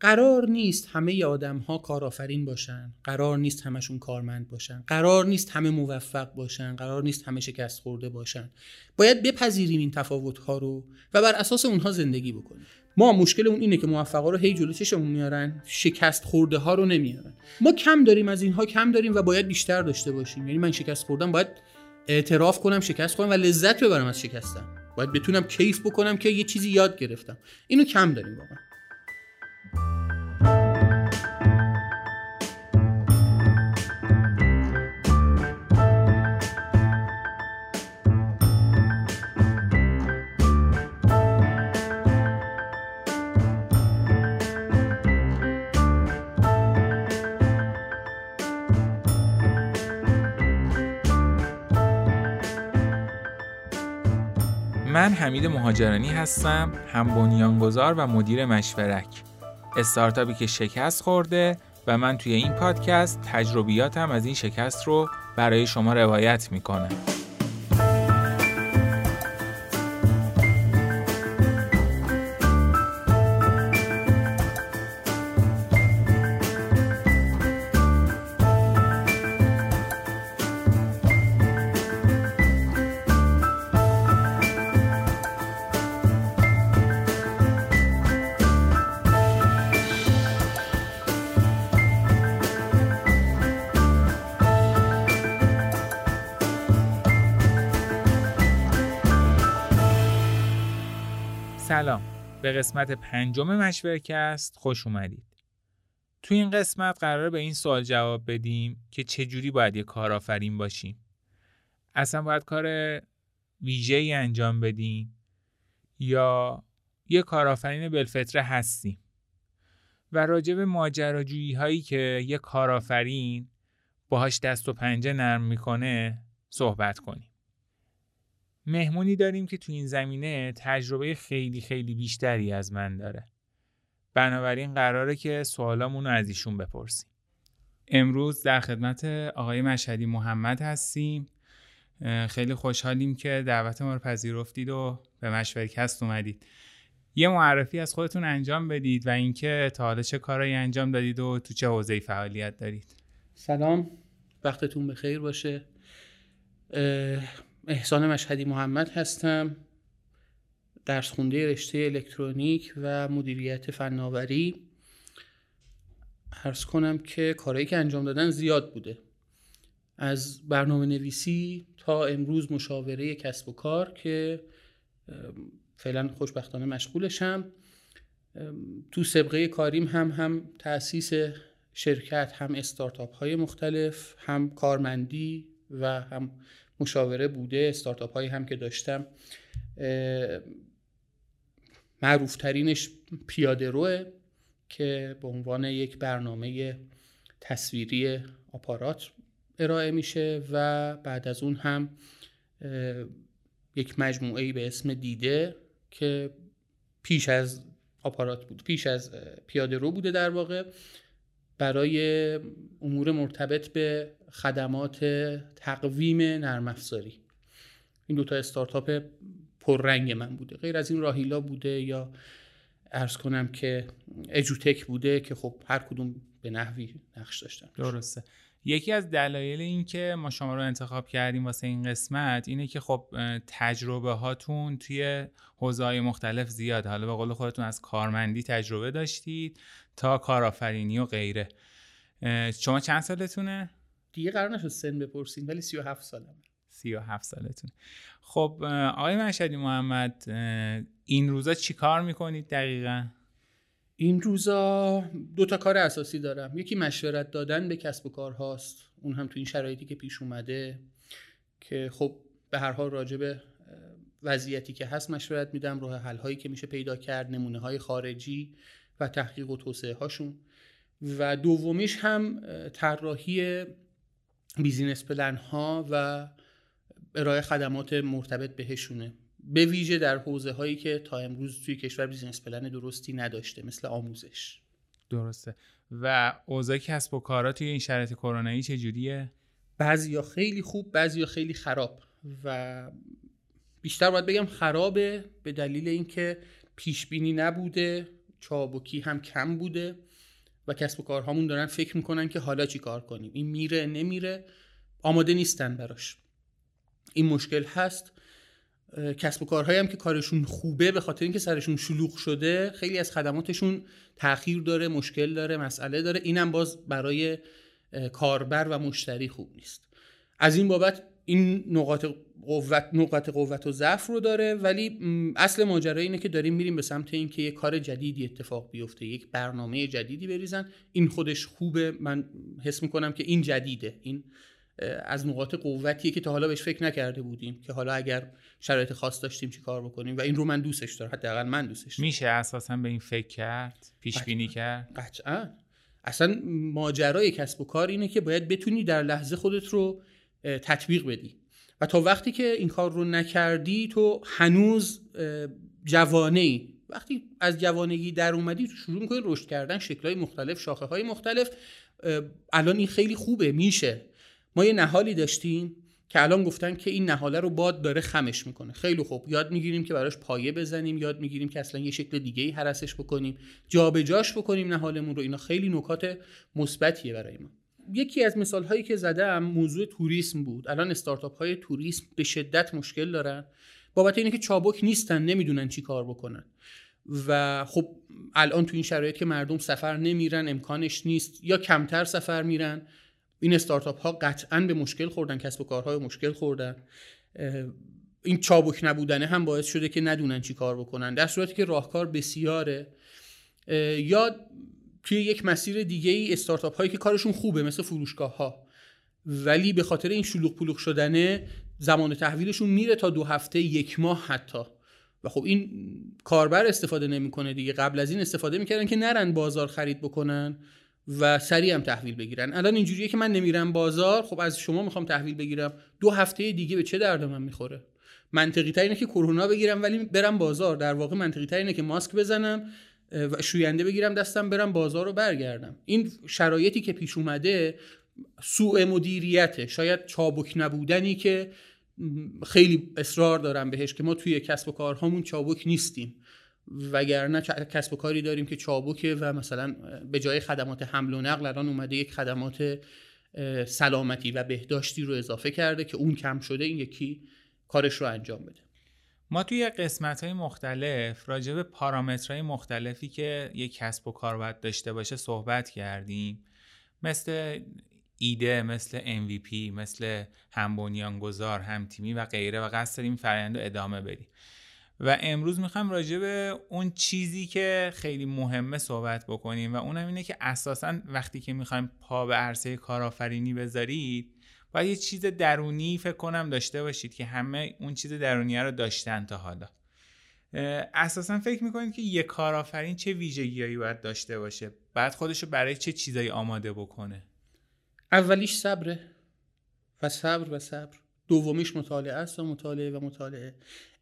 قرار نیست همه آدم ها کارآفرین باشن. قرار نیست همشون کارمند باشن. قرار نیست همه موفق باشن. قرار نیست همه شکست خورده باشن. باید بپذیریم این تفاوت ها رو و بر اساس اونها زندگی بکنیم. ما مشکلمون اینه که موفقا رو هی جلو چشمون میارن شکست خورده ها رو نمیارن. ما کم داریم از اینها کم داریم و باید بیشتر داشته باشیم. یعنی من شکست خوردم باید اعتراف کنم شکست خورم و لذت ببرم از شکستم. باید بتونم کیف بکنم که یه چیزی یاد گرفتم. اینو کم داریم واقعا. حمید مهاجرانی هستم هم بنیانگذار و مدیر مشورک. استارتاپی که شکست خورده و من توی این پادکست تجربیاتم از این شکست رو برای شما روایت می‌کنم. سلام. به قسمت پنجم مشورکست خوش اومدید. تو این قسمت قرار به این سوال جواب بدیم که چجوری باید یه کارآفرین باشیم. اصلا باید کار ویژه ای انجام بدیم یا یه کارآفرین بالفطره هستیم. و راجع به ماجراجویی هایی که یه کارآفرین باهاش دست و پنجه نرم می‌کنه صحبت کنیم. مهمونی داریم که تو این زمینه تجربه خیلی خیلی بیشتری از من داره. بنابراین قراره که سوالامون رو از ایشون بپرسیم. امروز در خدمت آقای مشهدی محمد هستیم. خیلی خوشحالیم که دعوت ما رو پذیرفتید و به مشورکست اومدید. یه معرفی از خودتون انجام بدید و اینکه تا حالا چه کارایی انجام دادید و تو چه حوزه‌ای فعالیت دارید. سلام وقتتون بخیر باشه احسان مشهدی محمد هستم. درس خونده رشته الکترونیک و مدیریت فناوری. عرض کنم که کارهایی که انجام دادن زیاد بوده. از برنامه نویسی تا امروز مشاوره کسب و کار که فعلا خوشبختانه مشغولشم. تو سبقه کاریم هم هم تأسیس شرکت هم استارتاپ های مختلف هم کارمندی و هم مشاوره بوده استارتاپ هایی هم که داشتم. معروف ترینش پیاده روه که به عنوان یک برنامه تصویری آپارات ارائه میشه و بعد از اون هم یک مجموعه به اسم دیده که پیش از آپارات بود پیش از پیاده رو بوده در واقع. برای امور مرتبط به خدمات تقویم نرم افزاری این دوتا استارتاپ پررنگ من بوده. غیر از این راهیلا بوده یا ارز کنم که اجوتک بوده که خب هر کدوم به نحوی نقش داشتن. درسته. یکی از دلایل این که ما شما رو انتخاب کردیم واسه این قسمت اینه که خب تجربه هاتون توی حوزه‌های مختلف زیاد. حالا به قول خودتون از کارمندی تجربه داشتید تا کارآفرینی و غیره. شما چند سالتونه؟ دیگه قرار نشد سن بپرسین ولی 37 سالم 37 سالتون خب آقای مشهدی محمد این روزا چی کار می‌کنید دقیقا؟ این روزا دو تا کار اساسی دارم. یکی مشورت دادن به کسب و کار هاست. اون هم تو این شرایطی که پیش اومده که خب به هر حال راجع به وضعیتی که هست مشورت میدم راه حل هایی که میشه پیدا کرد نمونه های خارجی و تحقیق و توسعه هاشون و دومیش هم طراحی business plan ها و ارائه خدمات مرتبط بهشونه. به ویژه در حوزه هایی که تا امروز توی کشور business plan درستی نداشته مثل آموزش. درسته. و اوضاع کسب و کارا توی این شرایط کرونایی چجوریه؟ بعضیا خیلی خوب بعضیا خیلی خراب. و بیشتر باید بگم خرابه به دلیل اینکه پیش بینی نبوده چابکی هم کم بوده و کسب و کارهامون دارن فکر می‌کنن که حالا چی کار کنیم. این میره نمیره آماده نیستن براش. این مشکل هست. کسب و کارهایی هم که کارشون خوبه به خاطر اینکه سرشون شلوغ شده خیلی از خدماتشون تاخیر داره مشکل داره مسئله داره. اینم باز برای کاربر و مشتری خوب نیست. از این بابت این نقاط قوت نقاط قوت و ضعف رو داره ولی اصل ماجرا اینه که داریم میریم به سمت اینکه یک کار جدیدی اتفاق بیفته یک برنامه جدیدی بریزن. این خودش خوبه. من حس می‌کنم که این جدیده. این از نقاط قوتیه که تا حالا بهش فکر نکرده بودیم که حالا اگر شرایط خاص داشتیم چی کار بکنیم و این رو من دوستش دارم حداقل من دوستش دارم. میشه اساسا به این فکر کرد؟ پیش بینی کرد؟ قطعا. اصلا ماجرای کسب و کار اینه که باید بتونی در لحظه خودت رو تطبیق بدی. و تا وقتی که این کار رو نکردی تو هنوز جوانه ای وقتی از جوانگی در اومدی تو شروع می‌کنی رشد کردن شکلهای مختلف شاخه های مختلف الان این خیلی خوبه میشه. ما یه نهالی داشتیم که الان گفتن که این نهاله رو باد داره خمش می‌کنه. خیلی خوب. یاد می‌گیریم که براش پایه بزنیم. یاد می‌گیریم که اصلا یه شکل دیگه ای حرسش بکنیم. جابجاش بکنیم نهالمون رو. اینا خیلی نکات مثبتیه برای ما. یکی از مثال هایی که زدم موضوع توریسم بود. الان استارتاپ های توریسم به شدت مشکل دارن. بابت اینه که چابک نیستن نمی‌دونن چی کار بکنن. و خب الان تو این شرایط که مردم سفر نمیرن امکانش نیست یا کمتر سفر میرن این استارتاپ ها قطعا به مشکل خوردن کسب و کارهای مشکل خوردن. این چابک نبودنه هم باعث شده که ندونن چی کار بکنن. در صورتی که راهکار بسیاره. یا توی یک مسیر دیگه ای استارتاپ هایی که کارشون خوبه مثل فروشگاه ها. ولی به خاطر این شلوغ پلوغ شدنه زمان تحویلشون میره تا دو هفته یک ماه حتی. و خب این کاربر استفاده نمی‌کنه دیگه. قبل از این استفاده می‌کردن که نرن بازار خرید بکنن. و سریع هم تحویل بگیرن. الان اینجوریه که من نمیرم بازار. خب از شما می‌خوام تحویل بگیرم. دو هفته دیگه به چه درد من می‌خوره؟ منطقی تر اینه که کرونا بگیرم ولی برم بازار. در واقع منطقی تر اینه که ماسک بزنم و شوینده بگیرم دستم برم بازار رو برگردم. این شرایطی که پیش اومده سوء مدیریته. شاید چابک نبودنی که خیلی اصرار دارم بهش که ما توی کسب و کارهامون چابک نیستیم. وگرنه کسب و کاری داریم که چابکه و مثلا به جای خدمات حمل و نقل الان اومده یک خدمات سلامتی و بهداشتی رو اضافه کرده که اون کم شده این یکی کارش رو انجام بده. ما توی قسمت های مختلف راجع به پارامترهای مختلفی که یک کسب و کار باید داشته باشه صحبت کردیم. مثل ایده مثل MVP مثل هم بنیانگذار هم تیمی و غیره و قصد داریم فرآیند ادامه بدیم. و امروز می‌خوایم راجع به اون چیزی که خیلی مهمه صحبت بکنیم و اونم اینه که اساسا وقتی که می‌خوایم پا به عرصه کارآفرینی بذارید باید یه چیز درونی فکر کنم داشته باشید که همه اون چیز درونی رو داشتن تا حالا. اساسا فکر می‌کنید که یه کارآفرین چه ویژگیهایی باید داشته باشه؟ بعد خودش رو برای چه چیزایی آماده بکنه؟ اولیش صبره و صبر و صبر. دومیش مطالعه است و مطالعه و مطالعه.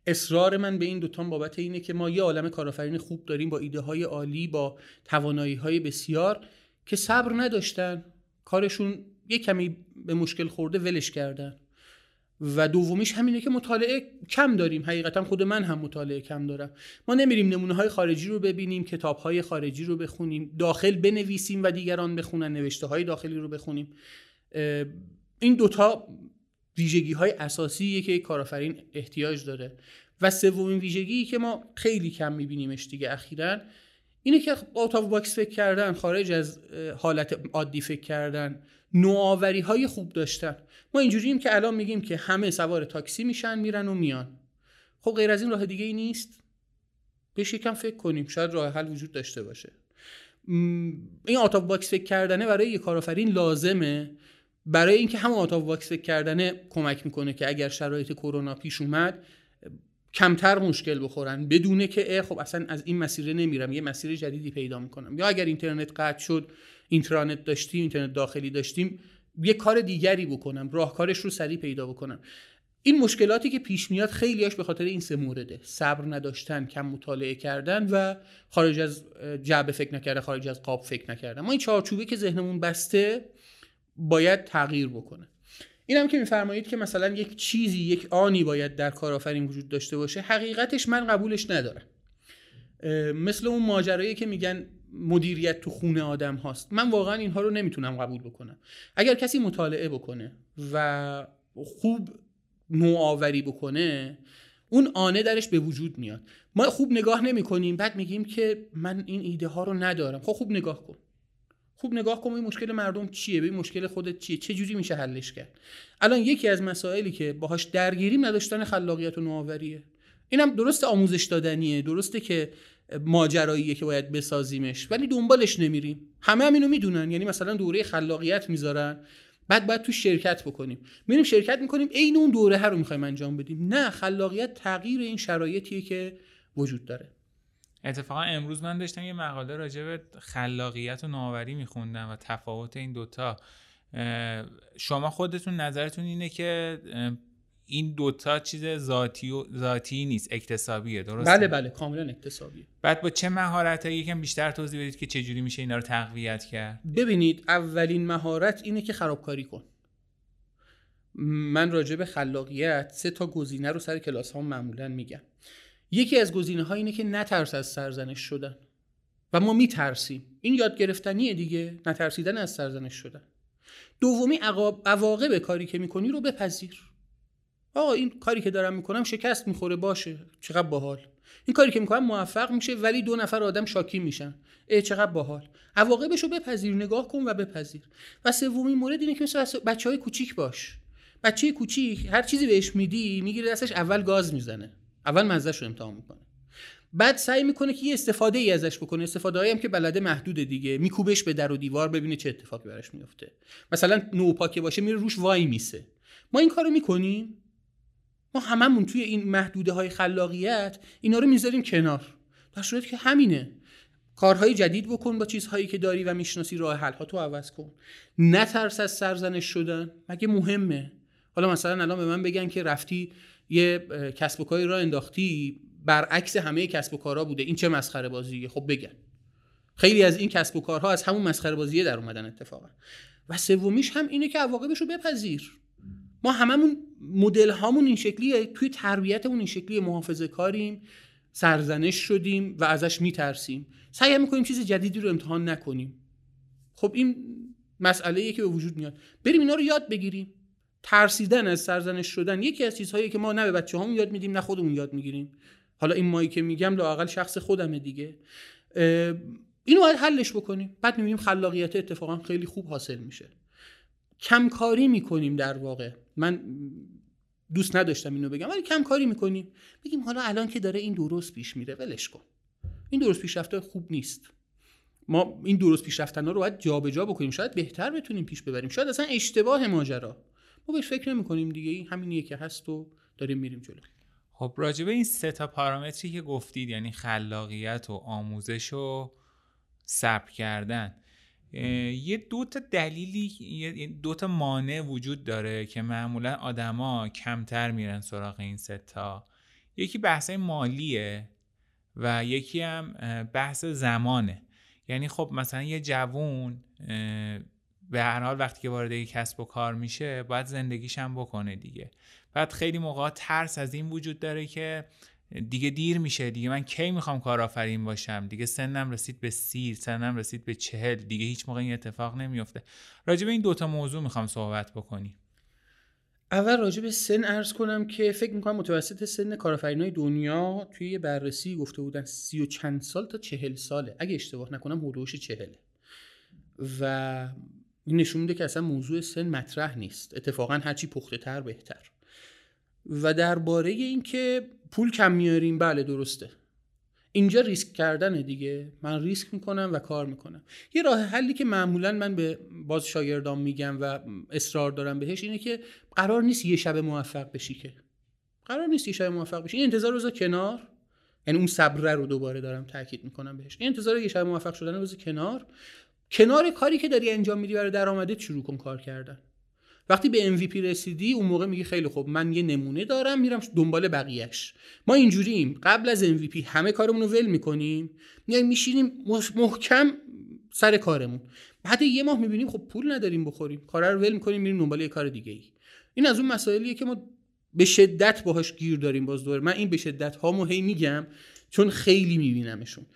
اصرار من به این دوتا بابت اینه که ما یه عالم کارآفرین خوب داریم با ایده های عالی با توانایی های بسیار که صبر نداشتن. کارشون یه کمی به مشکل خورده ولش کردن. و دومیش همینه که مطالعه کم داریم. حقیقتا خود من هم مطالعه کم دارم. ما نمیریم نمونه های خارجی رو ببینیم کتاب های خارجی رو بخونیم داخل بنویسیم و دیگران بخونن نوشته های داخلی رو بخونیم. این دوتا ویژگی های اساسی که یک کارآفرین احتیاج داره. و سومین ویژگی که ما خیلی کم میبینیمش دیگه اخیرا اینه که out box فکر کردن خارج از حالت عادی فکر کردن نوآوری های خوب داشتن. ما اینجوریم که الان میگیم که همه سوار تاکسی میشن میرن و میان. خب غیر از این راه دیگه ای نیست. بهش یکم فکر کنیم. شاید راه حل وجود داشته باشه. این out box فکر کردنه برای یه کارآفرین لازمه. برای اینکه همون out box فکر کردنه کمک می‌کنه که اگر شرایط کرونا پیش اومد کمتر مشکل بخورن. بدونه که خب اصلا از این مسیر نمیرم یه مسیر جدیدی پیدا می‌کنم. یا اگر اینترنت قطع شد اینترنت داشتیم اینترنت داخلی داشتیم یه کار دیگری بکنم راهکارش رو سریع پیدا بکنم. این مشکلاتی که پیش میاد خیلیاش به خاطر این سه مورده. صبر نداشتن کم مطالعه کردن و خارج از جعبه فکر نکردن خارج از قاب فکر نکردن. ما این چارچوبه که ذهنمون بسته باید تغییر بکنه. این هم که میفرمایید که مثلا یک چیزی یک آنی باید در کارآفرین وجود داشته باشه حقیقتش من قبولش ندارم. مثل اون ماجرایی که میگن مدیریت تو خونه آدم هاست. من واقعا اینها رو نمی‌تونم قبول بکنم. اگر کسی مطالعه بکنه و خوب نوآوری بکنه اون آنه درش به وجود میاد. ما خوب نگاه نمی کنیم بعد میگیم که من این ایده ها رو ندارم. خب خوب نگاه کن. خوب نگاه کن این مشکل مردم چیه؟ به مشکل خودت چیه؟ چه جوری میشه حلش کرد؟ الان یکی از مسائلی که باهاش درگیریم نداشتن خلاقیت و نوآوریه. اینم درست آموزش دادنیه درسته که ماجراییه که باید بسازیمش ولی دنبالش نمیریم. همه هم اینو می‌دونن. یعنی مثلا دوره خلاقیت می‌ذارن بعد باید تو شرکت بکنیم. میریم شرکت می‌کنیم عین اون دوره هر رو می‌خوایم انجام بدیم. نه خلاقیت تغییر این شرایطیه که وجود داره. اتفاقا امروز من داشتم یه مقاله راجع به خلاقیت و نوآوری میخوندم و تفاوت این دوتا. شما خودتون نظرتون اینه که این دوتا چیز ذاتی و ذاتی نیست اکتسابیه درست بله بله کاملا اکتسابیه. بعد با چه مهارت یکم بیشتر توضیح بدید که چجوری میشه اینا رو تقویت کرد؟ ببینید اولین مهارت اینه که خرابکاری کن. من راجع به خلاقیت سه تا گزینه رو سر کلاس ها معمولا میگم. یکی از گزینه ها اینه که نترس از سرزنش شدن. و ما میترسیم. این یاد گرفتنیه دیگه نترسیدن از سرزنش شدن. دومی عواقب کاری که می‌کنی رو بپذیر. آقا این کاری که دارم می‌کنم شکست می‌خوره باشه. چقدر باحال. این کاری که می‌کنم موفق میشه ولی دو نفر آدم شاکی میشن. ای چقدر باحال. عواقبش رو بپذیر نگاه کن و بپذیر. و سومین مورد اینه که مثل بچه های کوچیک باش. بچه کوچیک هر چیزی بهش میدی می‌گیره دستش اول گاز می‌زنه. اول مزهش رو امتحان می‌کنه. بعد سعی می‌کنه که یه استفاده ای ازش بکنه. استفاده هم که بلده محدود دیگه. میکوبش به در و دیوار ببینه چه اتفاقی براش میفته مثلا نوپاکه باشه میره روش وای میسه. ما این کارو می‌کنیم. ما هممون توی این محدوده های خلاقیت اینا رو می‌ذاریم کنار. در صورتی که همینه. کارهای جدید بکن با چیزهایی که داری و می‌شناسی راه حل ها تو عوض کن. نترس از سرزنش شدن. مگه مهمه؟ حالا مثلا الان به من بگن که رفتی یه کسب و کاری را انداختی برعکس همه کسب و کارها بوده. این چه مسخره بازیه؟ خب بگن خیلی از این کسب و کارها از همون مسخره بازیه در اومدن اتفاقا. و سومیش هم اینه که عواقبش رو بپذیر. ما هممون مدل هامون این شکلیه. توی تربیتمون این شکلی محافظه کاریم سرزنش شدیم و ازش میترسیم. سعی می‌کنیم چیز جدیدی رو امتحان نکنیم. خب این مسئله که به وجود میاد. بریم اینا رو یاد بگیریم. ترسیدن از سرزنش شدن یکی از چیزهایی که ما نه به بچه همون یاد میدیم نه خودمون یاد می‌گیریم. حالا این مایی که میگم لاقل شخص خودمه دیگه. اینو باید حلش بکنیم. بعد می‌بینیم خلاقیت اتفاقا خیلی خوب حاصل میشه. کمکاری می‌کنیم در واقع. من دوست نداشتم اینو بگم ولی کمکاری می‌کنیم. بگیم حالا الان که داره این درست پیش میره ولش کن. این درست پیشرفته خوب نیست. ما این درست پیشرفتن رو باید جابجا بکنیم. شاید بهتر بتونیم پیش ببریم. شاید اصلا اشتباه ماجرا. ما بهش فکر نمی‌کنیم دیگه. این همینیه که هست و داریم میریم جلو. خب راجبه این سه تا پارامتری که گفتید یعنی خلاقیت و آموزش و صبر کردن یه دو تا دلیلی یه دو تا مانع وجود داره که معمولا آدما کمتر میرن سراغ این ستا یکی بحث مالیه و یکی هم بحث زمانه. یعنی خب مثلا یه جوون به هر حال وقتی که وارد یک کسب و کار میشه باید زندگیش هم بکنه دیگه. بعد خیلی موقع ترس از این وجود داره که دیگه دیر میشه. دیگه من کی می‌خوام کارآفرین باشم؟ دیگه سنم رسید به سی سنم رسید به چهل. دیگه هیچ موقع این اتفاق نمیفته. راجع به این دوتا موضوع می‌خوام صحبت بکنیم. اول راجع به سن ارز کنم که فکر می‌کنم متوسط سن های دنیا توی یه بررسی گفته بودن سی و چند سال تا چهل ساله. اگه اشتباه نکنم حدوش چهله. و این نشون میده که اصلا موضوع سن مطرح نیست. اتفاقا هرچی پخته تر بهتر. و درباره اینکه پول کم میاریم بله درسته. اینجا ریسک کردنه دیگه. من ریسک می‌کنم و کار می‌کنم. یه راه حلی که معمولا من به باز شاگردان میگم و اصرار دارم بهش اینه که قرار نیست یه شب موفق بشی که. قرار نیست یه شب موفق بشی. این انتظار روزا کنار. یعنی اون صبره رو دوباره دارم تاکید می‌کنم بهش. این انتظار یه شب موفق شدن روز کنار. کنار کاری که داری انجام میدی برای درآمدت شروع کن کار کردن. وقتی به MVP رسیدی اون موقع میگی خیلی خوب من یه نمونه دارم میرم دنبال بقیهش ما اینجوریم. قبل از MVP همه کارمون رو ول می‌کنیم میایم میشینیم محکم سر کارمون. بعد یه ماه می‌بینیم خب پول نداریم بخوریم. کار رو ول می‌کنیم میریم دنبال یه کار دیگه ای این از اون مسائلیه که ما به شدت باهاش گیر داریم باز دور من این به شدت ها هی میگم چون خیلی میبینمشون.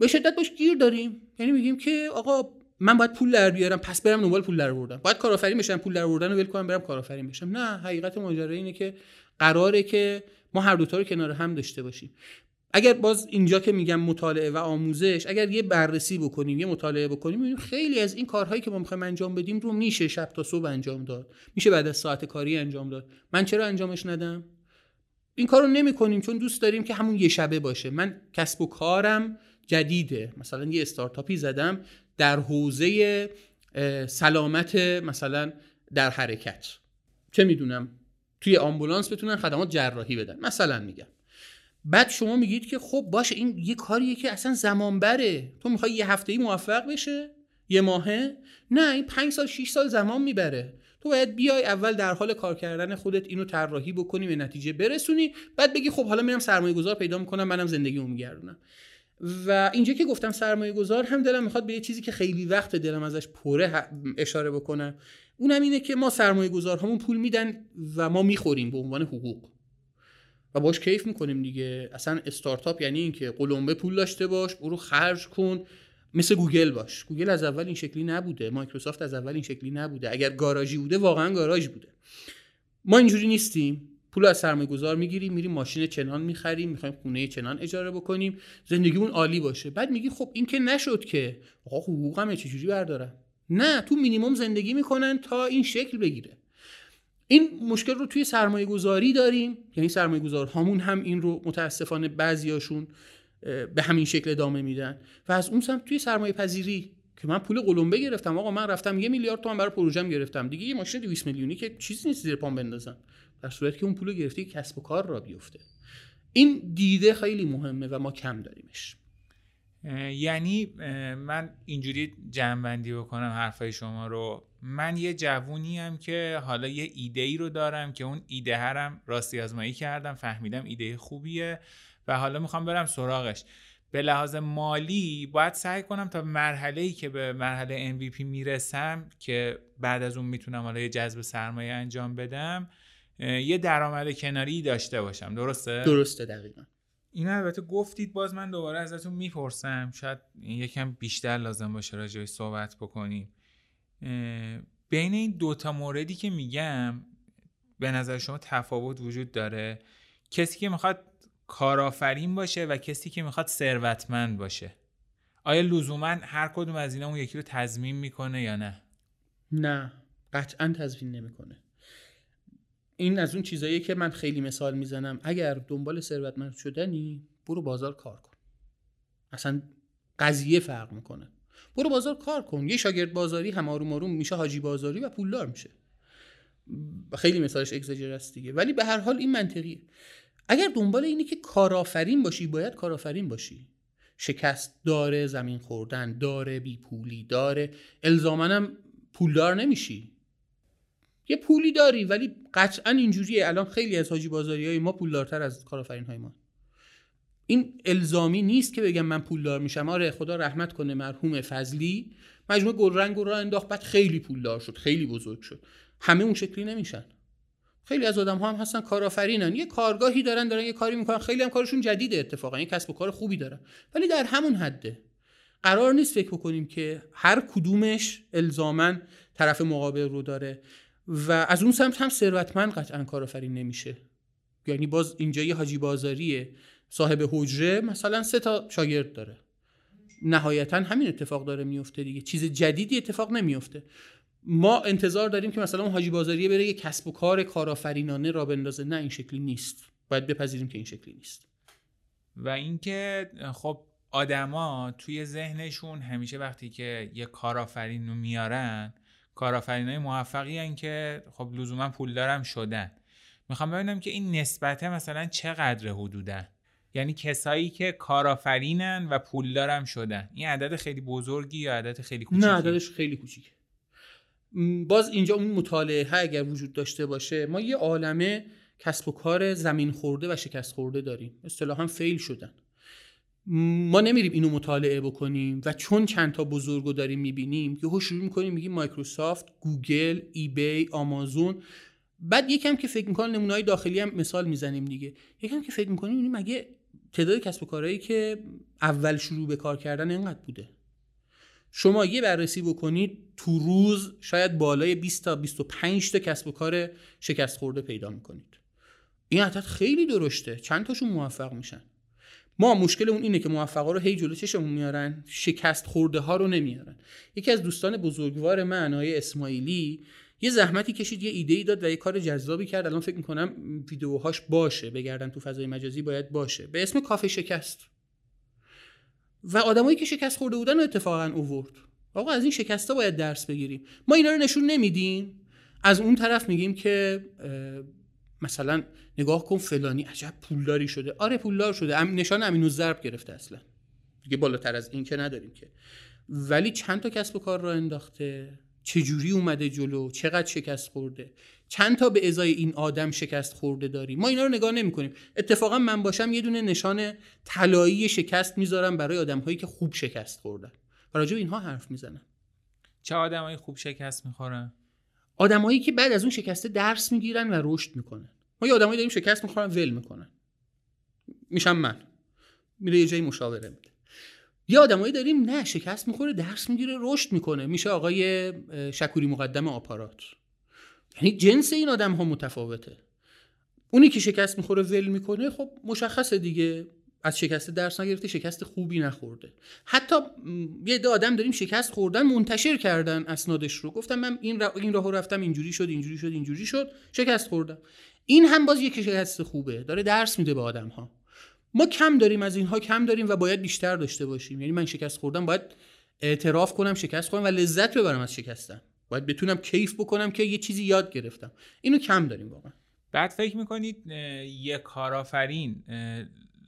به شدت باش گیر داریم. یعنی میگیم که آقا من باید پول در بیارم پس برم دنبال پول در آوردن باید کارآفرین بشم پول در آوردن ول کنم برم کارآفرین بشم. نه حقیقت ماجرا اینه که قراره که ما هر دوتا رو کنار هم داشته باشیم. اگر باز اینجا که میگم مطالعه و آموزش اگر یه بررسی بکنیم یه مطالعه بکنیم می‌بینیم خیلی از این کارهایی که ما می‌خوایم انجام بدیم رو میشه شب تا صبح انجام داد. میشه بعد از ساعت کاری انجام داد. من چرا انجامش ندم؟ این کارو نمی‌کنیم چون دوست داریم که همون یه شبه باشه. من کسب و کارم جدیده. مثلا یه استارتاپی زدم در حوزه سلامت مثلا در حرکت. چه می‌دونم؟ توی آمبولانس بتونن خدمات جراحی بدن. مثلا میگم. بعد شما میگید که خب باشه این یه کاریه که اصلا زمان بره تو می‌خوای یه هفته ای موفق بشه؟ یه ماهه؟ نه این پنج سال 6 سال زمان می‌بره. تو باید بیای اول در حال کار کردن خودت اینو طراحی بکنی به نتیجه برسونی. بعد بگی خب حالا میرم سرمایه گذار پیدا می‌کنم منم زندگیمو میگردونم. و اینجا که گفتم سرمایه گذار هم دلم می‌خواد به یه چیزی که خیلی وقت دلم ازش پره اشاره بکنم اونم اینه که ما سرمایه گذارهامون پول میدن و ما می‌خوریم به عنوان حقوق. و باش کیف می‌کنیم دیگه. اصلا استارتاپ یعنی اینکه قلمبه پول داشته باش برو خرج کن. مثل گوگل باش. گوگل از اول این شکلی نبوده. مایکروسافت از اول این شکلی نبوده. اگر گاراژی بوده واقعا گاراژ بوده. ما اینجوری نیستیم. پول از سرمایه گذار می‌گیریم میریم ماشین چنان می‌خریم می‌خوایم خونه چنان اجاره بکنیم زندگیمون عالی باشه. بعد میگی خب این که نشد که. آقا حقوقم چجوری بردارم؟ نه تو مینیمم زندگی می‌کنن تا این شکل بگیره. این مشکل رو توی سرمایه گذاری داریم. یعنی سرمایه گذار همون هم این رو متاسفانه بعضیاشون به همین شکل ادامه میدن. و از اون سمت توی سرمایه پذیری که من پول قلمبه گرفتم آقا من رفتم یه میلیارد تومن برای پروژم گرفتم. دیگه یه ماشین 200 میلیونی که چیزی نیست زیر پام بندازم. در صورتی که اون پول گرفتی کسب و کار را بیفته. این دیده خیلی مهمه و ما کم داریمش. یعنی من اینجوری جمعبندی بکنم حرفای شما رو. من یه جوونی هم که حالا یه ایده ای رو دارم که اون ایده هرم راستی آزمایی کردم فهمیدم ایده خوبیه و حالا می‌خوام برم سراغش. به لحاظ مالی باید سعی کنم تا مرحله ای که به مرحله MVP می‌رسم که بعد از اون می‌تونم حالا یه جذب سرمایه انجام بدم یه درآمد کناری داشته باشم. درسته؟ درسته دقیقا. این البته گفتید باز من دوباره ازتون می‌پرسم. شاید یکم بیشتر لازم باشه راجعش صحبت بکنیم. بین این دوتا موردی که میگم به نظر شما تفاوت وجود داره؟ کسی که می‌خواد کارآفرین باشه و کسی که می‌خواد ثروتمند باشه. آیا لزوما هر کدوم از اینا اون یکی رو تضمین می‌کنه یا نه؟ نه قطعا تضمین نمی‌کنه. این از اون چیزایی که من خیلی مثال می‌زنم. اگر دنبال ثروتمند شدنی برو بازار کار کن. اصلا قضیه فرق می‌کنه. برو بازار کار کن. یه شاگرد بازاری هم آروم آروم میشه حاجی بازاری و پولدار میشه. خیلی مثالش اگزاجر است دیگه. ولی به هر حال این منطقیه. اگر دنبال اینه که کارآفرین باشی باید کارآفرین باشی. شکست داره زمین خوردن داره بی پولی داره الزامنم پولدار نمیشی. یه پولی داری ولی قطعا اینجوریه. الان خیلی از حاجی بازاری های ما پولدارتر از کارآفرین های ما. این الزامی نیست که بگم من پولدار میشم. آره خدا رحمت کنه مرحوم فضلی مجموعه گلرنگ رو انداخت بعد خیلی پولدار شد خیلی بزرگ شد. همه اون شکلی نمیشن. خیلی از آدم ها هم هستن کارآفرینن. یه کارگاهی دارن دارن یه کاری می‌کنن. خیلی هم کارشون جدیده اتفاقا. یه کسب و کار خوبی دارن. ولی در همون حده قرار نیست فکر بکنیم که هر کدومش الزامن طرف مقابل رو داره. و از اون سمت هم ثروتمند قطعا کارآفرین نمیشه. یعنی باز اینجا یه حاجی بازاریه. صاحب حجره مثلا سه تا شاگرد داره. نهایتا همین اتفاق داره میفته دیگه. چیز جدیدی اتفاق نمیفته. ما انتظار داریم که مثلا اون حاجی بازاریه بره یه کسب و کار کارآفرینانه را بندازه. نه این شکلی نیست. باید بپذیریم که این شکلی نیست. و اینکه خب آدما توی ذهنشون همیشه وقتی که یه کارآفرین رو میارن کارآفرینای موفقی هن که خب لزوما پولدارم شدن. می‌خوام ببینم که این نسبته مثلا چقدر حدودن؟ یعنی کسایی که کارآفرینن و پولدارم شدن. این عدد خیلی بزرگی یا عدد خیلی کوچیکی؟ نه عددش خیلی کوچیکه. باز اینجا اون مطالعه ها اگر وجود داشته باشه ما یه عالمه کسب و کار زمین خورده و شکست خورده داریم. اصطلاحا fail شدن. ما نمیریم اینو مطالعه بکنیم و چون چند تا بزرگو داریم می‌بینیم یهو شروع می‌کنیم میگیم مایکروسافت گوگل eBay آمازون. بعد یکم که فکر می‌کنیم نمونه های داخلی هم مثال می‌زنیم دیگه. یکم که فکر می‌کنیم مگه تعداد کسب و کارهایی که اول شروع به کار کردن اینقدر بوده. شما یه بررسی بکنید تو روز شاید بالای 20 تا 25 تا کسب و کار شکست خورده پیدا می‌کنید. این عدد خیلی درشته. چند تاشون موفق میشن؟ ما مشکلمون اینه که موفقا رو هی جلو چشمون میارن شکست خورده ها رو نمیارن. یکی از دوستان بزرگوار من اسماعیلی یه زحمتی کشید یه ایده ای داد و یه کار جذابی کرد. الان فکر می‌کنم ویدیوهاش باشه. بگردن تو فضای مجازی باید باشه. به اسم کافه شکست. و آدمایی که شکست خورده بودن رو اتفاقا اوورد. آقا از این شکستا باید درس بگیریم. ما اینا رو نشون نمیدیم. از اون طرف میگیم که مثلا نگاه کن فلانی عجب پولداری شده. آره پولدار شده. ام نشان امین ضرب گرفته اصلا. دیگه بالاتر از این که نداریم که. ولی چند تا کسب و کار را انداخته؟ چجوری اومده جلو؟ چقدر شکست خورده؟ چند تا به ازای این آدم شکست خورده داریم ما اینا رو نگاه نمی کنیم اتفاقا من باشم یه دونه نشان طلایی شکست می‌ذارم برای آدم هایی که خوب شکست خوردن. و راجع اینها حرف می‌زنم. چه آدمایی خوب شکست می‌خورن؟ آدمایی که بعد از اون شکسته درس می‌گیرن و رشد می‌کنن. ما یه آدمایی داریم شکست می‌خورن ول می‌کنن. میشم من. میره یه جایی مشاوره میده. یه آدمایی داریم نه شکست می‌خوره درس می‌گیره رشد می‌کنه. میشه آقای شکوری مقدم آپارات. یعنی جنس این آدم ها متفاوته. اونی که شکست می‌خوره ول می‌کنه خب مشخصه دیگه. از شکست درس نگرفته شکست خوبی نخورده. حتی یه عده آدم داریم شکست خوردن منتشر کردن اسنادش رو. گفتم من این را... این راهو رفتم اینجوری شد اینجوری شد اینجوری شد شکست خوردم. این هم باز یک شکست خوبه. داره درس میده به آدم ها ما کم داریم از اینها کم داریم و باید بیشتر داشته باشیم. یعنی من شکست خوردم باید اعتراف کنم شکست خوردم و لذت ببرم از شکستم. باید بتونم کیف بکنم که یه چیزی یاد گرفتم. اینو کم داریم واقعا. بعد فکر می‌کنید یه کارآفرین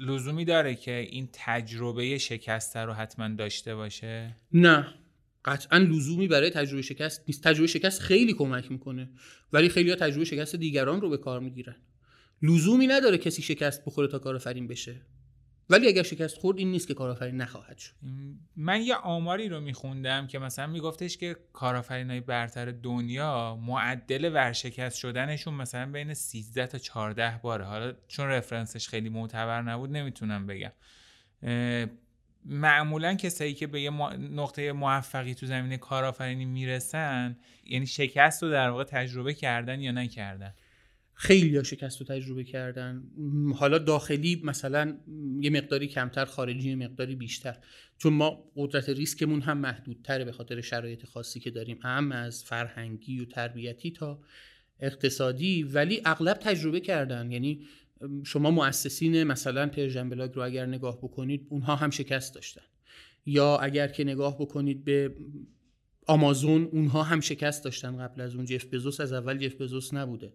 لزومی داره که این تجربه شکسته رو حتما داشته باشه؟ نه. قطعا لزومی برای تجربه شکست نیست. تجربه شکست خیلی کمک می‌کنه. ولی خیلی ها تجربه شکست دیگران رو به کار می‌گیرن. لزومی نداره کسی شکست بخوره تا کارآفرین بشه. ولی اگر شکست خورد این نیست که کارآفرین نخواهد شد. من یه آماری رو میخوندم که مثلا میگفتش که های برتر دنیا معدل ورشکست شدنشون مثلا بین 13 تا 14 باره. حالا چون رفرنسش خیلی معتبر نبود نمی‌تونم بگم. معمولا کسایی که به یه نقطه موفقی تو زمینه کارآفرینی می‌رسن یعنی شکست رو در واقع تجربه کردن یا نکردن. خیلی شکست رو تجربه کردن. حالا داخلی مثلا یه مقداری کمتر خارجی یه مقداری بیشتر. چون ما قدرت ریسکمون هم محدودتره به خاطر شرایط خاصی که داریم هم از فرهنگی و تربیتی تا اقتصادی ولی اغلب تجربه کردن. یعنی شما مؤسسین مثلا پرشین بلاگ رو اگر نگاه بکنید اونها هم شکست داشتن. یا اگر که نگاه بکنید به آمازون اونها هم شکست داشتن قبل از اون. جف بزوس از اول جف بزوس نبوده.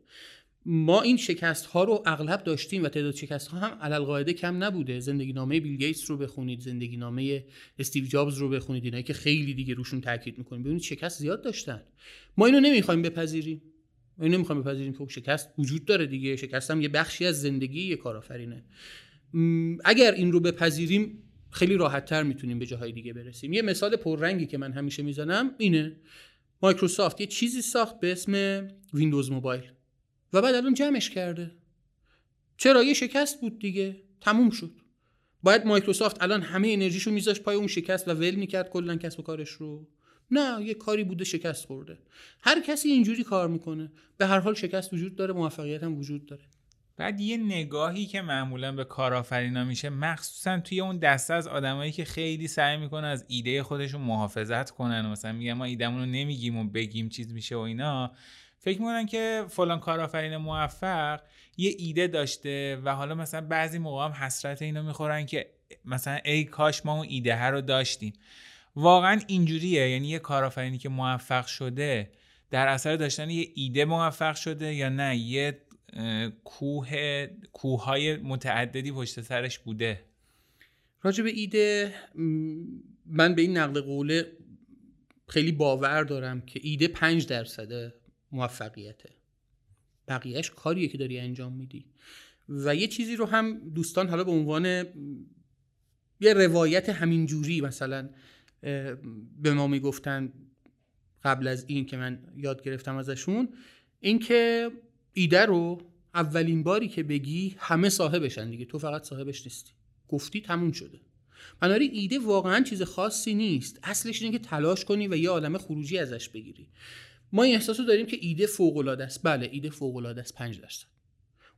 ما این شکست ها رو اغلب داشتیم و تعداد شکست ها هم علل کم نبوده. زندگی نامه بیل گیتس رو بخونید زندگی نامه استیو جابز رو بخونید اینایی که خیلی دیگه روشون تاکید می‌کنیم. ببینید شکست زیاد داشتن. ما اینو نمی‌خوایم بپذیریم. ما اینو نمی‌خوایم بپذیریم که خب شکست وجود داره دیگه. شکست هم یه بخشی از زندگی یه کارآفرینه. اگر این رو بپذیریم خیلی راحت تر می‌تونیم به جاهای دیگه برسیم. یه مثال پررنگی که من همیشه می‌زنم اینه. مایکروسافت یه چیزی ساخت به اسم ویندوز موبایل. و بعد الان جمعش کرده. چرا؟ یه شکست بود دیگه. تموم شد. باید مایکروسافت الان همه انرژیشو میذاشت پای اون شکست و ول می‌کرد کلا کسب و کارش رو. نه یه کاری بوده شکست خورده. هر کسی اینجوری کار می‌کنه. به هر حال شکست وجود داره موفقیت هم وجود داره. بعد یه نگاهی که معمولا به کارآفرینا میشه مخصوصا توی اون دسته از آدمایی که خیلی سعی می‌کنن از ایده خودشون محافظت کنن مثلا میگن ما ایدمون رو نمیگیم و بگیم چیز میشه و اینا فکر می‌کنن که فلان کارآفرین موفق یه ایده داشته و حالا مثلا بعضی موقع هم حسرت اینو می‌خورن که مثلا ای کاش ما اون ایده ها رو داشتیم. واقعا اینجوریه. یعنی یه کارآفرینی که موفق شده در اثر داشتن یه ایده موفق شده یا نه یه کوه کوههای متعددی پشت سرش بوده. راجع به ایده من به این نقل قوله خیلی باور دارم که ایده پنج درصده. موفقیته. بقیهش کاریه که داری انجام میدی. و یه چیزی رو هم دوستان حالا به عنوان یه روایت همینجوری مثلا به ما می‌گفتن قبل از این که من یاد گرفتم ازشون اینکه ایده رو اولین باری که بگی همه صاحبشن دیگه تو فقط صاحبش نیستی. گفتی تموم شده. بنابراین ایده واقعا چیز خاصی نیست. اصلش اینه که تلاش کنی و یه عالم خروجی ازش بگیری. ما این احساس رو داریم که ایده فوق العاده است. بله ایده فوق العاده است. 5 درصد.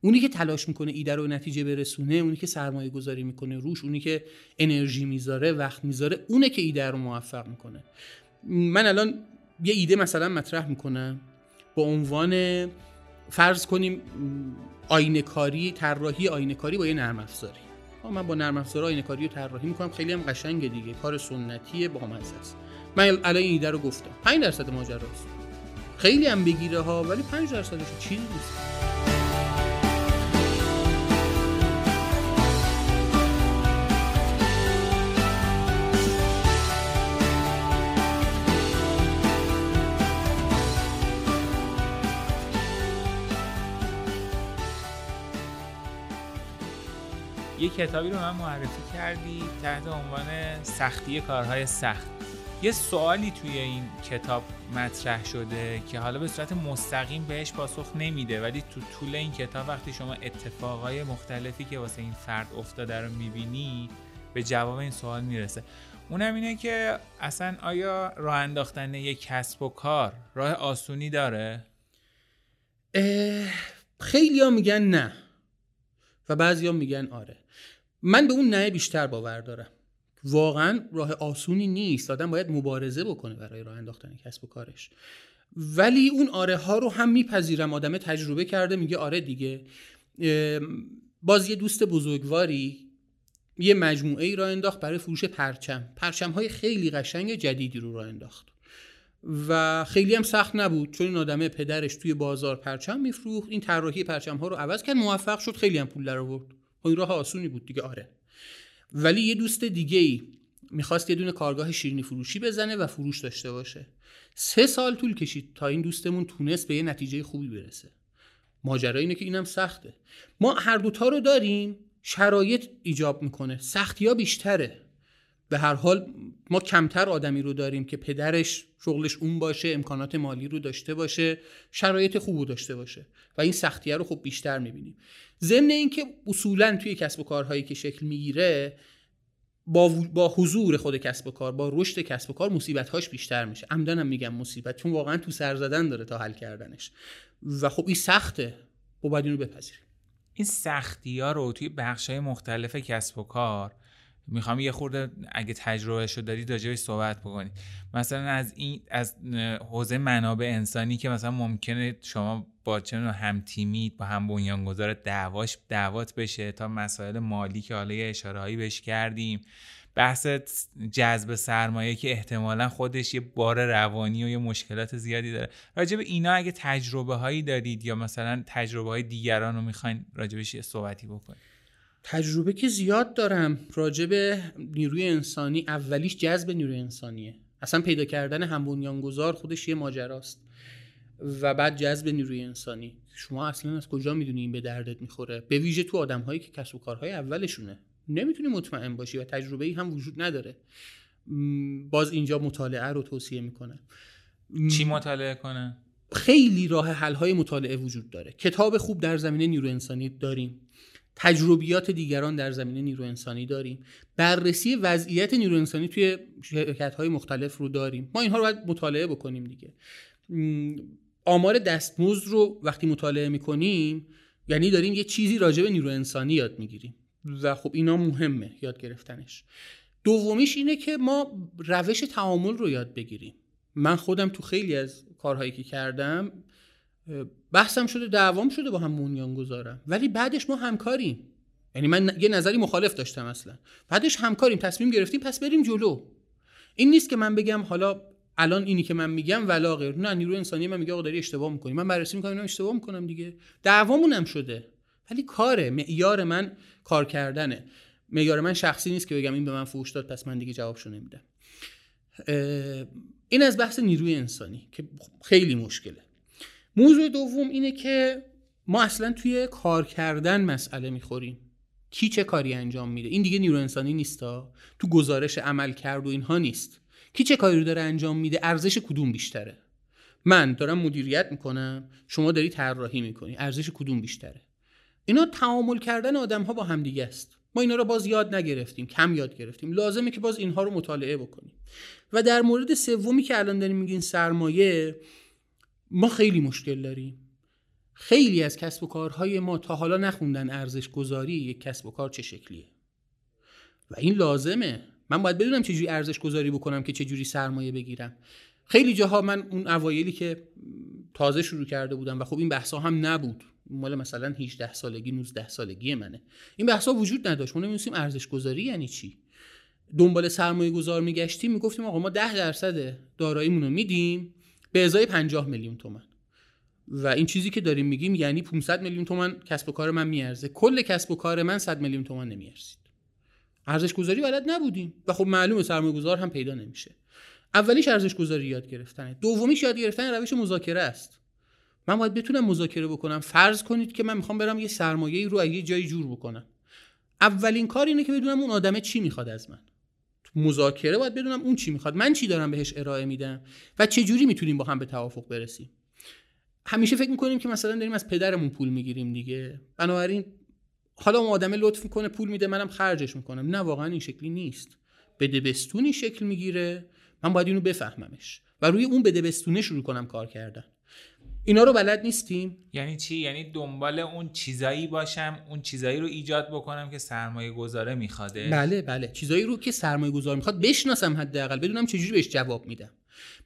اونی که تلاش می‌کنه ایده رو نتیجه برسونه اونی که سرمایه گذاری می‌کنه روش اونی که انرژی می‌ذاره وقت می‌ذاره اونه که ایده رو موفق می‌کنه. من الان یه ایده مثلا مطرح می‌کنم. با عنوان فرض کنیم آینه کاری طراحی آینه کاری با یه نرم افزاری. من با نرم افزار آینه کاری رو طراحی می‌کنم. خیلی هم قشنگه دیگه. کار سنتیه با است. من الان این ایده رو گفتم. 5 درصد ماجراست. خیلی هم بگیره ها ولی 5 درصدش چیزی نیست. یه کتابی رو من معرفی کردی تحت عنوان سختی کارهای سخت. یه سوالی توی این کتاب مطرح شده که حالا به صورت مستقیم بهش پاسخ نمیده ولی تو طول این کتاب وقتی شما اتفاقای مختلفی که واسه این فرد افتاده رو می‌بینی به جواب این سوال می‌رسه. اونم اینه که اصلا آیا راه انداختن یک کسب و کار راه آسونی داره؟ خیلی ها میگن نه و بعضی ها میگن آره. من به اون نه بیشتر باور دارم. واقعا راه آسونی نیست. آدم باید مبارزه بکنه برای راه انداختن کسب و کارش. ولی اون آره ها رو هم میپذیرم. آدم تجربه کرده میگه آره دیگه. باز یه دوست بزرگواری یه مجموعه ای را انداخت برای فروش پرچم. پرچم های خیلی قشنگ جدیدی رو را انداخت. و خیلی هم سخت نبود. چون این آدمه پدرش توی بازار پرچم میفروخت. این طراحی پرچم ها رو عوض کرد. موفق شد. خیلی هم پول در آورد خب این راه آسونی بود دیگه. آره. ولی یه دوست دیگه ای می‌خواست یه دونه کارگاه شیرینی فروشی بزنه و فروش داشته باشه. سه سال طول کشید تا این دوستمون تونست به یه نتیجه خوبی برسه. ماجرا اینه که اینم سخته. ما هر دوتا رو داریم شرایط ایجاب می‌کنه. سختی ها بیشتره. به هر حال ما کمتر آدمی رو داریم که پدرش شغلش اون باشه امکانات مالی رو داشته باشه شرایط خوب داشته باشه و این سختیه رو خب بیشتر می‌بینیم. ضمن اینکه اصولا توی کسب و کارهایی که شکل می‌گیره با, با حضور خود کسب و کار با رشد کسب و کار مصیبت هاش بیشتر میشه. عمدنم میگم مصیبت چون واقعا تو سر زدن داره تا حل کردنش. و خب این سخته. و باید این رو بپذیریم. این سختی ها رو توی بخش های مختلف کسب و کار می‌خوام یه خورده اگه تجربه شد دارید راجعش صحبت بکنید مثلا از این از حوزه منابع انسانی که مثلا ممکنه شما با چه هم تیمید با هم بنیانگذار دعواش دعوات بشه تا مسائل مالی که حالا یه اشاره هایی بهش کردیم. بحث جذب سرمایه که احتمالا خودش یه بار روانی و یه مشکلات زیادی داره. راجع به اینا اگه تجربه هایی دارید یا مثلا تجربه های دیگران رو می‌خواین راجبش یه صحبتی بکنید. تجربه که زیاد دارم راجب نیروی انسانی اولیش جذب نیروی انسانیه. اصلا پیدا کردن هم بنیانگذار خودش یه ماجراست و بعد جذب نیروی انسانی. شما اصلا از کجا می‌دونی این به دردت می‌خوره؟ به ویژه تو آدم هایی که کسب و کارهای اولشونه. نمی‌تونی مطمئن باشی و تجربه ای هم وجود نداره. باز اینجا مطالعه رو توصیه می‌کنه چی مطالعه کنه؟ خیلی راه حل های مطالعه وجود داره. کتاب خوب در زمینه نیرو انسانی داریم. تجربیات دیگران در زمینه نیرو انسانی داریم. بررسی وضعیت نیرو انسانی توی شرکت های مختلف رو داریم. ما اینها رو باید مطالعه بکنیم دیگه. آمار دستمزد رو وقتی مطالعه می‌کنیم یعنی داریم یه چیزی راجع به نیرو انسانی یاد می‌گیریم. و خب اینا مهمه یاد گرفتنش. دومیش اینه که ما روش تعامل رو یاد بگیریم. من خودم تو خیلی از کارهایی که کردم بحثم شده دعوام شده با هم بنیان گذارم ولی بعدش ما همکاریم. یعنی من یه نظری مخالف داشتم اصلا. بعدش همکاریم تصمیم گرفتیم پس بریم جلو. این نیست که من بگم حالا الان اینی که من میگم ولا غیر نه نیرو انسانی من میگه آقا داری اشتباه می‌کنی. من بررسی می‌کنم اینا اشتباه می‌کنم دیگه. دعوامون هم شده. ولی کاره. معیار من کار کردنه. معیار من شخصی نیست که بگم این به من فوش داد پس من دیگه جوابشو نمیدم. این از بحث نیروی انسانی که خیلی مشکله. موضوع دوم اینه که ما اصلا توی کار کردن مسئله می‌خوریم. کی چه کاری انجام میده؟ این دیگه نیرو انسانی نیستا تو گزارش عمل کرد و اینها نیست. کی چه کاری رو داره انجام میده؟ ارزش کدوم بیشتره؟ من دارم مدیریت می‌کنم. شما داری طراحی می‌کنی. ارزش کدوم بیشتره؟ اینا تعامل کردن آدم ها با همدیگه است. ما اینا رو باز یاد نگرفتیم. کم یاد گرفتیم. لازمه که باز اینها رو مطالعه بکنیم. و در مورد سومی که الان داریم میگین سرمایه ما خیلی مشکل داریم. خیلی از کسب و کارهای ما تا حالا نخوندن ارزش گذاری یک کسب و کار چه شکلیه؟ و این لازمه. من باید بدونم چجوری ارزش گذاری بکنم که چجوری سرمایه بگیرم. خیلی جاها من اون اوایلی که تازه شروع کرده بودم و خب این بحثا هم نبود. مال مثلا 18 سالگی 19 سالگی منه. این بحثا وجود نداشت. ما نمی‌دونستیم ارزش گذاری یعنی چی. دنبال سرمایه گذار میگشتیم می‌گفتیم آقا ما 10 درصد داراییمون رو میدیم. به ازای 50 میلیون تومن و این چیزی که داریم میگیم یعنی 500 میلیون تومن کسب و کار من میارزه. کل کسب و کار من 100 میلیون تومن نمیارزید. ارزش گذاری بلد نبودیم. و خب معلومه سرمایه گذار هم پیدا نمیشه. اولیش ارزش گذاری یاد گرفتنه. دومیش یاد گرفتن روش مذاکره است. من باید بتونم مذاکره بکنم. فرض کنید که من می‌خوام برم یه سرمایه رو از یه جایی جور بکنم. اولین کار اینه که بدونم اون آدمه چی می‌خواد از من. مذاکره باید بدونم اون چی می‌خواد. من چی دارم بهش ارائه میدم؟ و چه جوری می‌تونیم با هم به توافق برسیم؟ همیشه فکر می‌کنیم که مثلا داریم از پدرمون پول می‌گیریم دیگه. بنابراین حالا اون آدمه لطف می‌کنه پول میده منم خرجش می‌کنم. نه واقعا این شکلی نیست. بده بستونی شکل می‌گیره. من باید اینو بفهممش. و روی اون بده بستونه شروع کنم کار کردن. اینا رو بلد نیستیم؟ یعنی چی؟ یعنی دنبال اون چیزایی باشم اون چیزایی رو ایجاد بکنم که سرمایه گذاره میخواده بله بله. چیزایی رو که سرمایه گذار می‌خواد بشناسم حداقل بدونم چجوری بهش جواب میدم.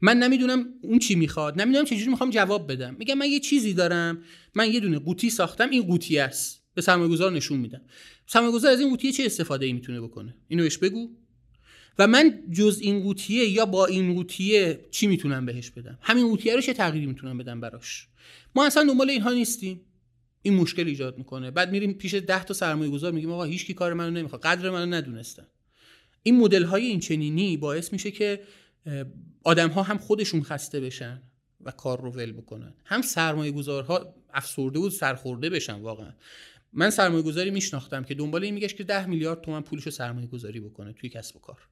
من نمی‌دونم اون چی می‌خواد نمی‌دونم چجوری می‌خوام جواب بدم. میگم من یه چیزی دارم من یه دونه قوطی ساختم این قوطی است. به سرمایه گذار نشون میدم. سرمایه گذار از این قوطی چه استفاده ای می‌تونه بکنه؟ اینو بهش بگو. و من جز این قوطیه یا با این قوطیه چی می‌تونم بهش بدم؟ همین قوطیه رو چه تغییری می‌تونم بدم براش؟ ما اصلا دنبال اینها نیستیم. این مشکل ایجاد می‌کنه. بعد میریم پیش ده تا سرمایه گذار میگیم آقا هیچ کی کار منو نمی‌خواد قدر منو ندونستن. این مدل های این چنینی باعث میشه که آدم ها هم خودشون خسته بشن و کار رو ول بکنن. هم سرمایه گذارها افسرده بود سرخورده بشن واقعا. من سرمایه گذاری میشناختم که دنبال این میگشت که 10 میلیارد تومن پولش رو سرمایه گذاری بکنه توی کسب و کار.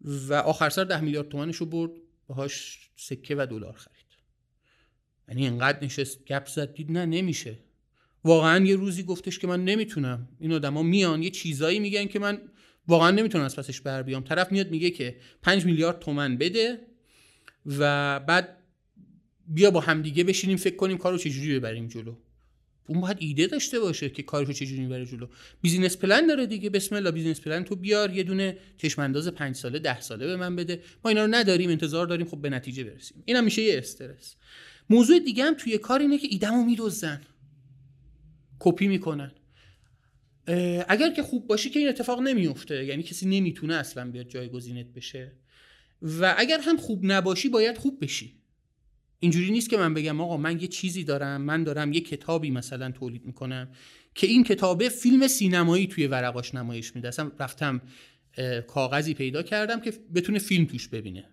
و آخر سر 10 میلیارد تومنش رو برد باهاش سکه و دلار خرید. یعنی اینقدر نشست گپ زد دید نه نمیشه. واقعا یه روزی گفتش که من نمی‌تونم. این آدما میان یه چیزایی میگن که من واقعا نمی‌تونم از پسش بر بیام. طرف میاد میگه که 5 میلیارد تومن بده و بعد بیا با همدیگه بشینیم فکر کنیم کارو چجوری ببریم جلو. اون باید ایده داشته باشه که کارشو چجوری می‌بره جلو. business plan داره دیگه. بسم الله business plan تو بیار یه دونه چشم انداز 5 ساله 10 ساله به من بده. ما اینا رو نداریم انتظار داریم خب به نتیجه برسیم. اینم میشه یه استرس. موضوع دیگه هم توی کار اینه که ایدمو میدوزن کپی می‌کنن. اگر که خوب باشی که این اتفاق نمیفته یعنی کسی نمی‌تونه اصلا بیاد جایگزینت بشه. و اگر هم خوب نباشی باید خوب بشی. اینجوری نیست که من بگم آقا من یه چیزی دارم من دارم یه کتابی مثلا تولید می‌کنم که این کتابه فیلم سینمایی توی ورقاش نمایش میده. اصلا رفتم کاغذی پیدا کردم که بتونه فیلم توش ببینه.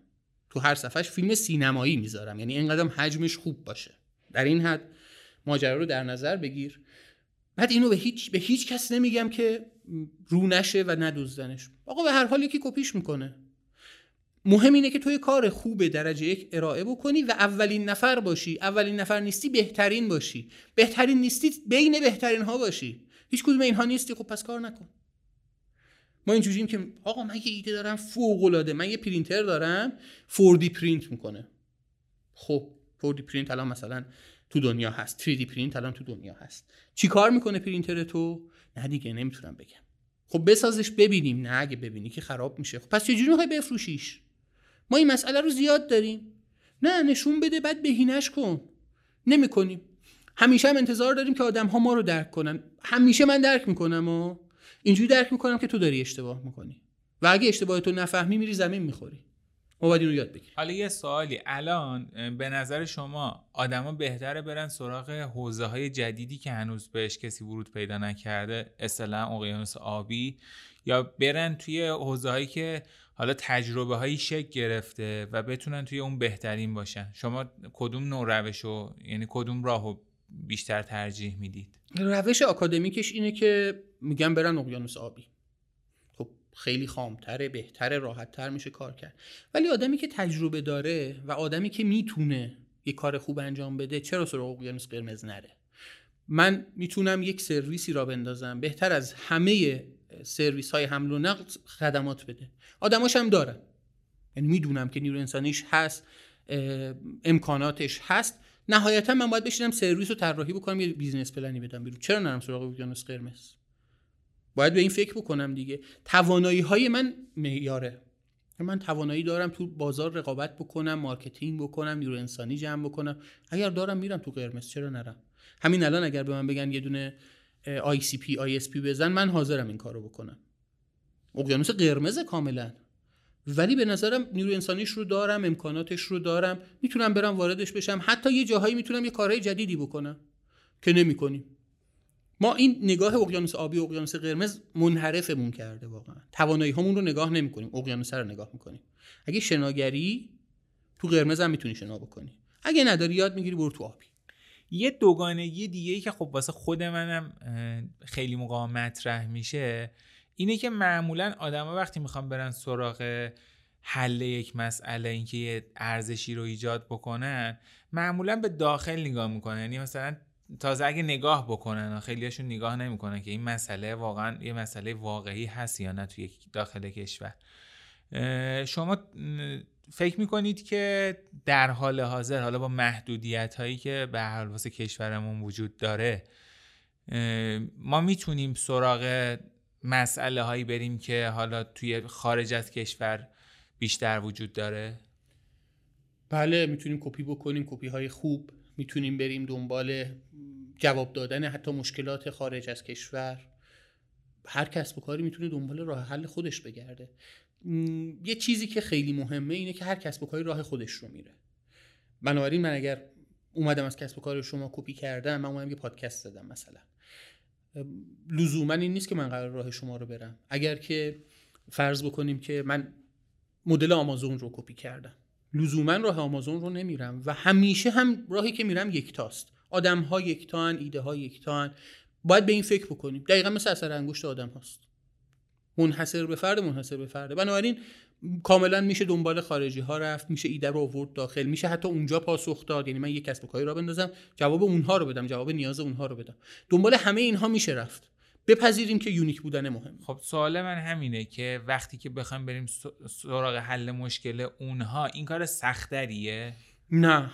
تو هر صفحش فیلم سینمایی می‌ذارم. یعنی اینقدر حجمش خوب باشه. در این حد ماجرا رو در نظر بگیر. بعد اینو به هیچ به هیچ کس نمیگم که رو نشه و ندوزدنش آقا به هر حال یکی کپیش می‌کنه. مهم اینه که توی کار خوب درجه یک ارائه بکنی و اولین نفر باشی. اولین نفر نیستی بهترین باشی. بهترین نیستی بین بهترین ها باشی. هیچ کدوم اینها نیستی. خب پس کار نکن. ما اینجوریم که آقا من یه ایده دارم فوق العاده من یه پرینتر دارم. 4D پرینت می‌کنه. خب 4D پرینت الان مثلا تو دنیا هست. 3D پرینت الان تو دنیا هست. چی کار می‌کنه پرینتر تو؟ نه دیگه نمی‌تونم بگم. خب بسازش ببینیم. نه اگه ببینی که خراب میشه. خب پس چجوری می‌خوای بفروشیش؟ ما این مسئله رو زیاد داریم. نه نشون بده بعد بهینش کن. نمی‌کنیم. همیشه هم انتظار داریم که آدم ها ما رو درک کنن. همیشه من درک می‌کنم و اینجوری درک می‌کنم که تو داری اشتباه می‌کنی. و اگه اشتباه تو نفهمی میری زمین می‌خوری. ما باید اینو یاد بگیریم. حالا یه سوالی. الان به نظر شما آدما بهتره برن سراغ حوزه های جدیدی که هنوز بهش کسی ورود پیدا نکرده اصطلاحا اقیانوس آبی یا برن توی حوزه هایی که حالا تجربه هایی شکل گرفته و بتونن توی اون بهترین باشن. شما کدوم نوع روش رو یعنی کدوم راهو بیشتر ترجیح می‌دید؟ روش آکادمیکش اینه که میگن برن اقیانوس آبی. خب خیلی خامتره بهتره راحتتر میشه کار کرد. ولی آدمی که تجربه داره و آدمی که می‌تونه یه کار خوب انجام بده چرا سراغ اقیانوس قرمز نره؟ من می‌تونم یک سرویسی را بندازم. بهتر از همه سرویس های حمل و نقل خدمات بده. آدماش هم دارن. یعنی می‌دونم که نیرو انسانیش هست امکاناتش هست. نهایتا من باید بشینم سرویس رو طراحی بکنم یه business plan ی بدم بیرون. چرا نرم سراغ اقیانوس قرمز؟ باید به این فکر بکنم دیگه. توانایی های من معیاره. من توانایی دارم تو بازار رقابت بکنم marketing بکنم نیرو انسانی جمع بکنم. اگر دارم میرم تو قرمز چرا نرم؟ همین الان اگر به من بگن یه دونه آی سی پی آی اس پی بزن من حاضرم این کارو بکنم. اقیانوس قرمز کاملا. ولی به نظرم نیرو انسانیش رو دارم امکاناتش رو دارم. می‌تونم برم واردش بشم. حتی یه جاهایی می‌تونم یه کارهای جدیدی بکنم که نمی‌کنیم. ما این نگاه اقیانوس آبی و اقیانوس قرمز منحرفمون کرده واقعا. توانایی همون رو نگاه نمی‌کنیم. اقیانوس رو نگاه می‌کنیم. اگه شناگری تو قرمز هم می‌تونی شنا بکنی. اگه نداری یاد می‌گیری برو تو آبی. یه دوگانگی دیگه ای که خب واسه خود منم خیلی موقع مطرح میشه اینه که معمولا آدما وقتی می‌خوان برن سراغ حل یک مسئله اینکه یه ارزشی رو ایجاد بکنن معمولا به داخل نگاه می‌کنن. یعنی مثلا تازه اگه نگاه بکنن خیلیاشون نگاه نمی‌کنن که این مسئله واقعا یه مسئله واقعی هست یا نه توی داخل کشور. شما فکر می‌کنید که در حال حاضر حالا با محدودیت هایی که به حال واسه کشورمون وجود داره ما می‌تونیم سراغ مسئله هایی بریم که حالا توی خارج از کشور بیشتر وجود داره؟ بله می‌تونیم کپی بکنیم کپی های خوب می‌تونیم بریم دنبال جواب دادن حتی مشکلات خارج از کشور. هر کسب و کاری می‌تونه دنبال راه حل خودش بگرده. یه چیزی که خیلی مهمه اینه که هر کسب و کاری راه خودش رو میره. بنابراین من اگر اومدم از کسب و کار شما کپی کردم من اومدم یه پادکست دادم مثلا. لزوما این نیست که من قرار راه شما رو برم. اگر که فرض بکنیم که من مدل آمازون رو کپی کردم. لزوما راه آمازون رو نمیرم و همیشه هم راهی که میرم یکتاست. آدم ها یکتان ایده ها یکتان. باید به این فکر بکنیم. دقیقا مثل اثر انگشت آدم هاست. منحصر به فرد منحصر به فرده. بنابراین کاملا میشه دنبال خارجی ها رفت میشه ایده رو آورد داخل میشه حتی اونجا پاسخ داد. یعنی من یک کسب و کاری را بندازم جواب اونها رو بدم جواب نیاز اونها رو بدم. دنبال همه اینها میشه رفت. بپذیریم که یونیک بودن مهم. خب سوال من همینه که وقتی که بخوایم بریم سراغ حل مشکل اونها این کار سختریه نه.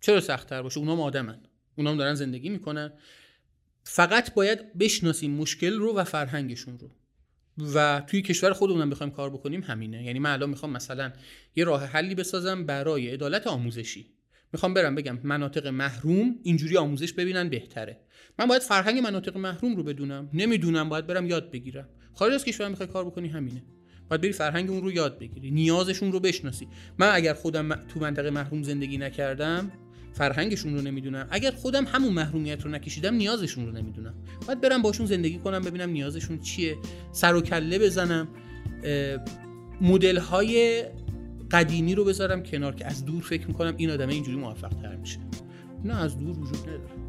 چرا سختتر باشه؟ اونها آدمن. اونام دارن زندگی می‌کنن. فقط باید بشناسیم مشکل رو و فرهنگشون رو. و توی کشور خودمون بخوایم کار بکنیم همینه. یعنی من الان می‌خوام مثلا یه راه حلی بسازم برای عدالت آموزشی. می‌خوام برم بگم مناطق محروم اینجوری آموزش ببینن بهتره. من باید فرهنگ مناطق محروم رو بدونم. نمی‌دونم باید برم یاد بگیرم. خارج از کشور می‌خوای کار بکنی همینه. باید بری فرهنگ اون رو یاد بگیری. نیازشون رو بشناسی. من اگر خودم تو منطقه محروم زندگی نکردم فرهنگشون رو نمی‌دونم اگر خودم همون محرومیت رو نکشیدم نیازشون رو نمی‌دونم. باید برم باشون زندگی کنم ببینم نیازشون چیه. سر و کله بزنم. مدل های قدیمی رو بذارم کنار که از دور فکر می‌کنم این آدمه اینجوری موفق تر میشه. نه از دور وجود نداره.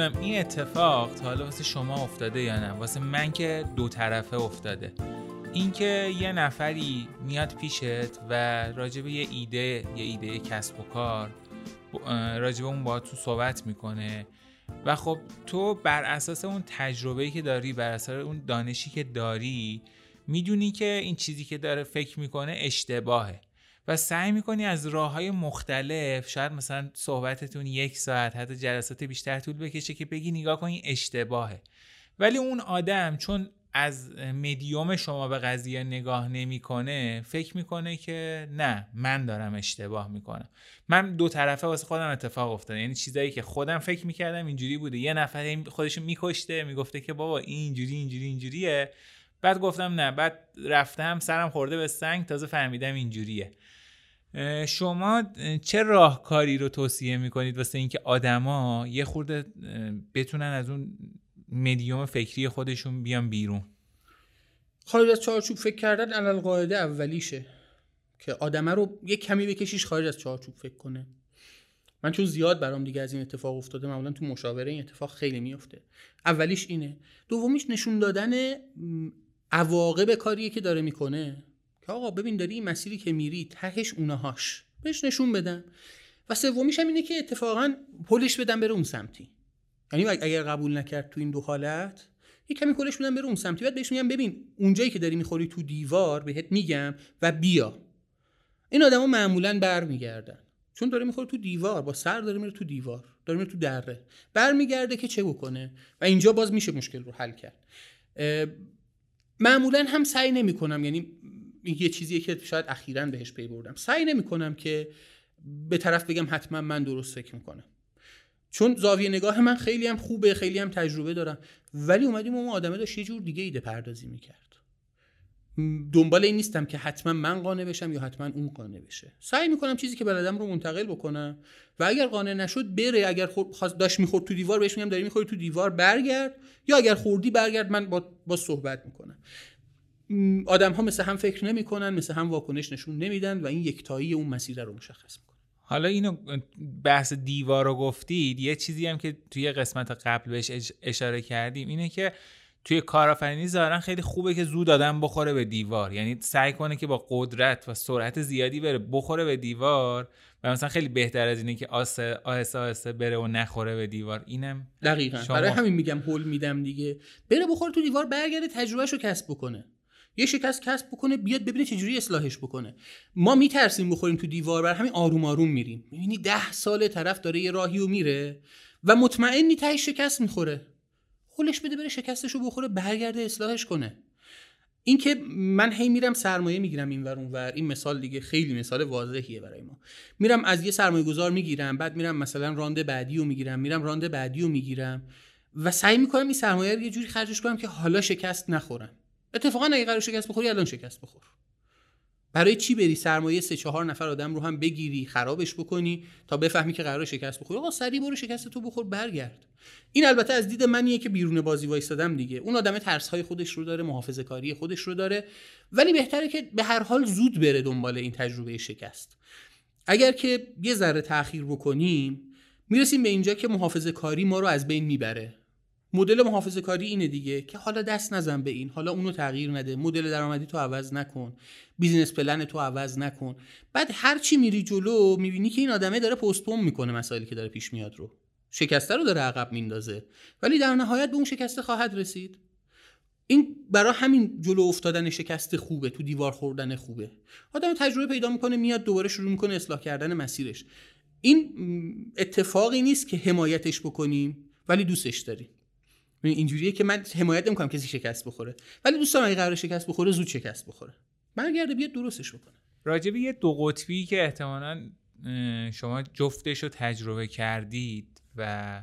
نمی‌دونم این اتفاق تا حالا واسه شما افتاده یا نه؟ واسه من که دو طرفه افتاده. اینکه یه نفری میاد پیشت و راجب یه ایده یه ایده کسب و کار راجب اون با تو صحبت می‌کنه و خب تو بر اساس اون تجربه‌ای که داری بر اساس اون دانشی که داری می‌دونی که این چیزی که داره فکر می‌کنه اشتباهه. و سعی می‌کنی از راه های مختلف شاید مثلا صحبتتون یک ساعت حتی جلسات بیشتر طول بکشه که بگی نگاه کنی اشتباهه. ولی اون آدم چون از مدیوم شما به قضیه نگاه نمی‌کنه فکر می‌کنه که نه من دارم اشتباه می‌کنم. من دو طرفه واسه خودم اتفاق افتاده. یعنی چیزایی که خودم فکر می‌کردم اینجوری بوده. یه نفر خودشو میکشته می‌گفته که بابا این اینجوری اینجوری اینجوریه. بعد گفتم نه بعد رفتم سرم خورده به سنگ تازه فهمیدم اینجوریه. شما چه راهکاری رو توصیه می‌کنید واسه اینکه آدما یه خورده بتونن از اون مدیوم فکری خودشون بیان بیرون؟ خارج از چارچوب فکر کردن علل قاعده اولیشه که آدمه رو یک کمی بکشیش خارج از چارچوب فکر کنه. من چون زیاد برام دیگه از این اتفاق افتاده معمولا تو مشاوره این اتفاق خیلی میفته اولیش اینه. دومیش نشون دادن عواقب کاریه که داره می‌کنه. که آقا ببین داری این مسیری که میری تهش اونهاش. بهش نشون بدم. و سومیش هم اینه که اتفاقا پلش بدم بره اون سمتی. یعنی اگر قبول نکرد تو این دو حالت یه کمی پلش بدم بره اون سمتی. بعد بهش میگم ببین اونجایی که داری می‌خوری تو دیوار بهت میگم و بیا. این آدما معمولا برمیگردن. چون داره می‌خوره تو دیوار با سر داره میره تو دیوار داره میره تو دره. برمیگرده که چه بکنه؟ و اینجا باز میشه مشکل رو حل کرد. معمولا هم سعی نمی‌کنم یعنی یه چیزیه که شاید اخیرا بهش پی بردم. سعی نمی‌کنم که به طرف بگم حتما من درست فکر می‌کنم. چون زاویه نگاه من خیلی هم خوبه خیلی هم تجربه دارم. ولی اومدیم اون آدمه داشت یه جور دیگه ایده پردازی می‌کرد. دنبال این نیستم که حتما من قانع بشم یا حتما اون قانع بشه. سعی می‌کنم چیزی که بلدم رو منتقل بکنم و اگر قانع نشد بره. اگر داشت می‌خورد تو دیوار بهش میگم داری می‌خوری تو دیوار برگرد. یا اگر خوردی برگرد من با, با صحبت می‌کنم. آدم ها مثل هم فکر نمی‌کنن مثل هم واکنش نشون نمیدن و این یکتایی اون مسیر رو مشخص می‌کنه. حالا اینو بحث دیوار رو گفتید یه چیزی هم که توی قسمت قبل بهش اشاره کردیم اینه که توی کارآفرینی ظاهرا خیلی خوبه که زود آدم بخوره به دیوار. یعنی سعی کنه که با قدرت و سرعت زیادی بره بخوره به دیوار و مثلا خیلی بهتر از اینه که آهسته آهسته بره و نخوره به دیوار. اینم دقیقا. شما... برای همین میگم هول میدم دیگه. بره بخوره تو دیوار برگرده تجربهشو کسب بکنه. یه شکست کسب بکنه بیاد ببینه چجوری اصلاحش بکنه. ما میترسیم بخوریم تو دیوار بر همین آروم آروم میریم. می‌بینی ده سال طرف داره یه راهی و میره و مطمئنی تهش شکست می‌خوره. خلش بده بره شکستش رو بخوره برگرده اصلاحش کنه. این که من هی میرم سرمایه می‌گیرم این ور ور این مثال دیگه خیلی مثال واضحیه برای ما. میرم از یه سرمایه گذار می‌گیرم بعد میرم مثلا راند بعدی رو می‌گیرم میرم راند بعدی رو می‌گیرم و سعی می‌کنم این سرمایه رو یه جوری خرجش کنم که حالا شکست نخورم اتفاقا اگه قرار شکست بخوری الان شکست بخور. برای چی بری سرمایه سه چهار نفر آدم رو هم بگیری خرابش بکنی تا بفهمی که قرار شکست بخوری؟ آقا سری برو شکست تو بخور برگرد. این البته از دید منیه که بیرون بازی وایستادم دیگه. اون آدم ترس های خودش رو داره محافظه کاری خودش رو داره. ولی بهتره که به هر حال زود بره دنبال این تجربه شکست. اگر که یه ذره تاخیر بکنیم می‌رسیم به اینجا که محافظه کاری ما رو از بین می‌بره. مدل محافظه کاری اینه دیگه که حالا دست نزن به این حالا اونو تغییر نده مدل درآمدی تو عوض نکن بیزینس پلن تو عوض نکن. بعد هر چی میری جلو می‌بینی که این آدمه داره پستپون می‌کنه مسائلی که داره پیش میاد رو. شکسته رو داره عقب میندازه. ولی در نهایت به اون شکسته خواهد رسید. این برای همین جلو افتادن شکست خوبه تو دیوار خوردن خوبه. آدم تجربه پیدا می‌کنه میاد دوباره شروع می‌کنه اصلاح کردن مسیرش. این اتفاقی نیست که حمایتش بکنیم ولی دوستش داریم. اینجوریه که من حمایت نمی‌کنم کسی شکست بخوره. ولی دوست دارم اگه قرار شکست بخوره زود شکست بخوره. برگرده بیاد درستش بکنه. راجب یه دو قطبی که احتمالا شما جفتش رو تجربه کردید و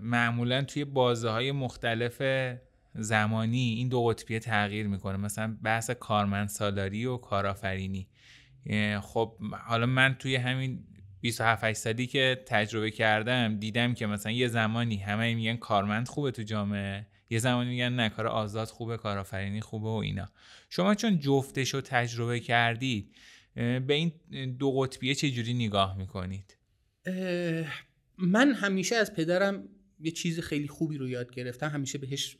معمولا توی بازه های مختلف زمانی این دو قطبی تغییر می‌کنه. مثلا بحث کارمند سالاری و کارآفرینی. خب حالا من توی همین 27 سالی که تجربه کردم دیدم که مثلا یه زمانی همه میگن کارمند خوبه تو جامعه یه زمانی میگن نه کار آزاد خوبه کارآفرینی خوبه و اینا. شما چون جفتش رو تجربه کردید به این دو قطبیه چه جوری نگاه می‌کنید؟ من همیشه از پدرم یه چیز خیلی خوبی رو یاد گرفتم همیشه بهش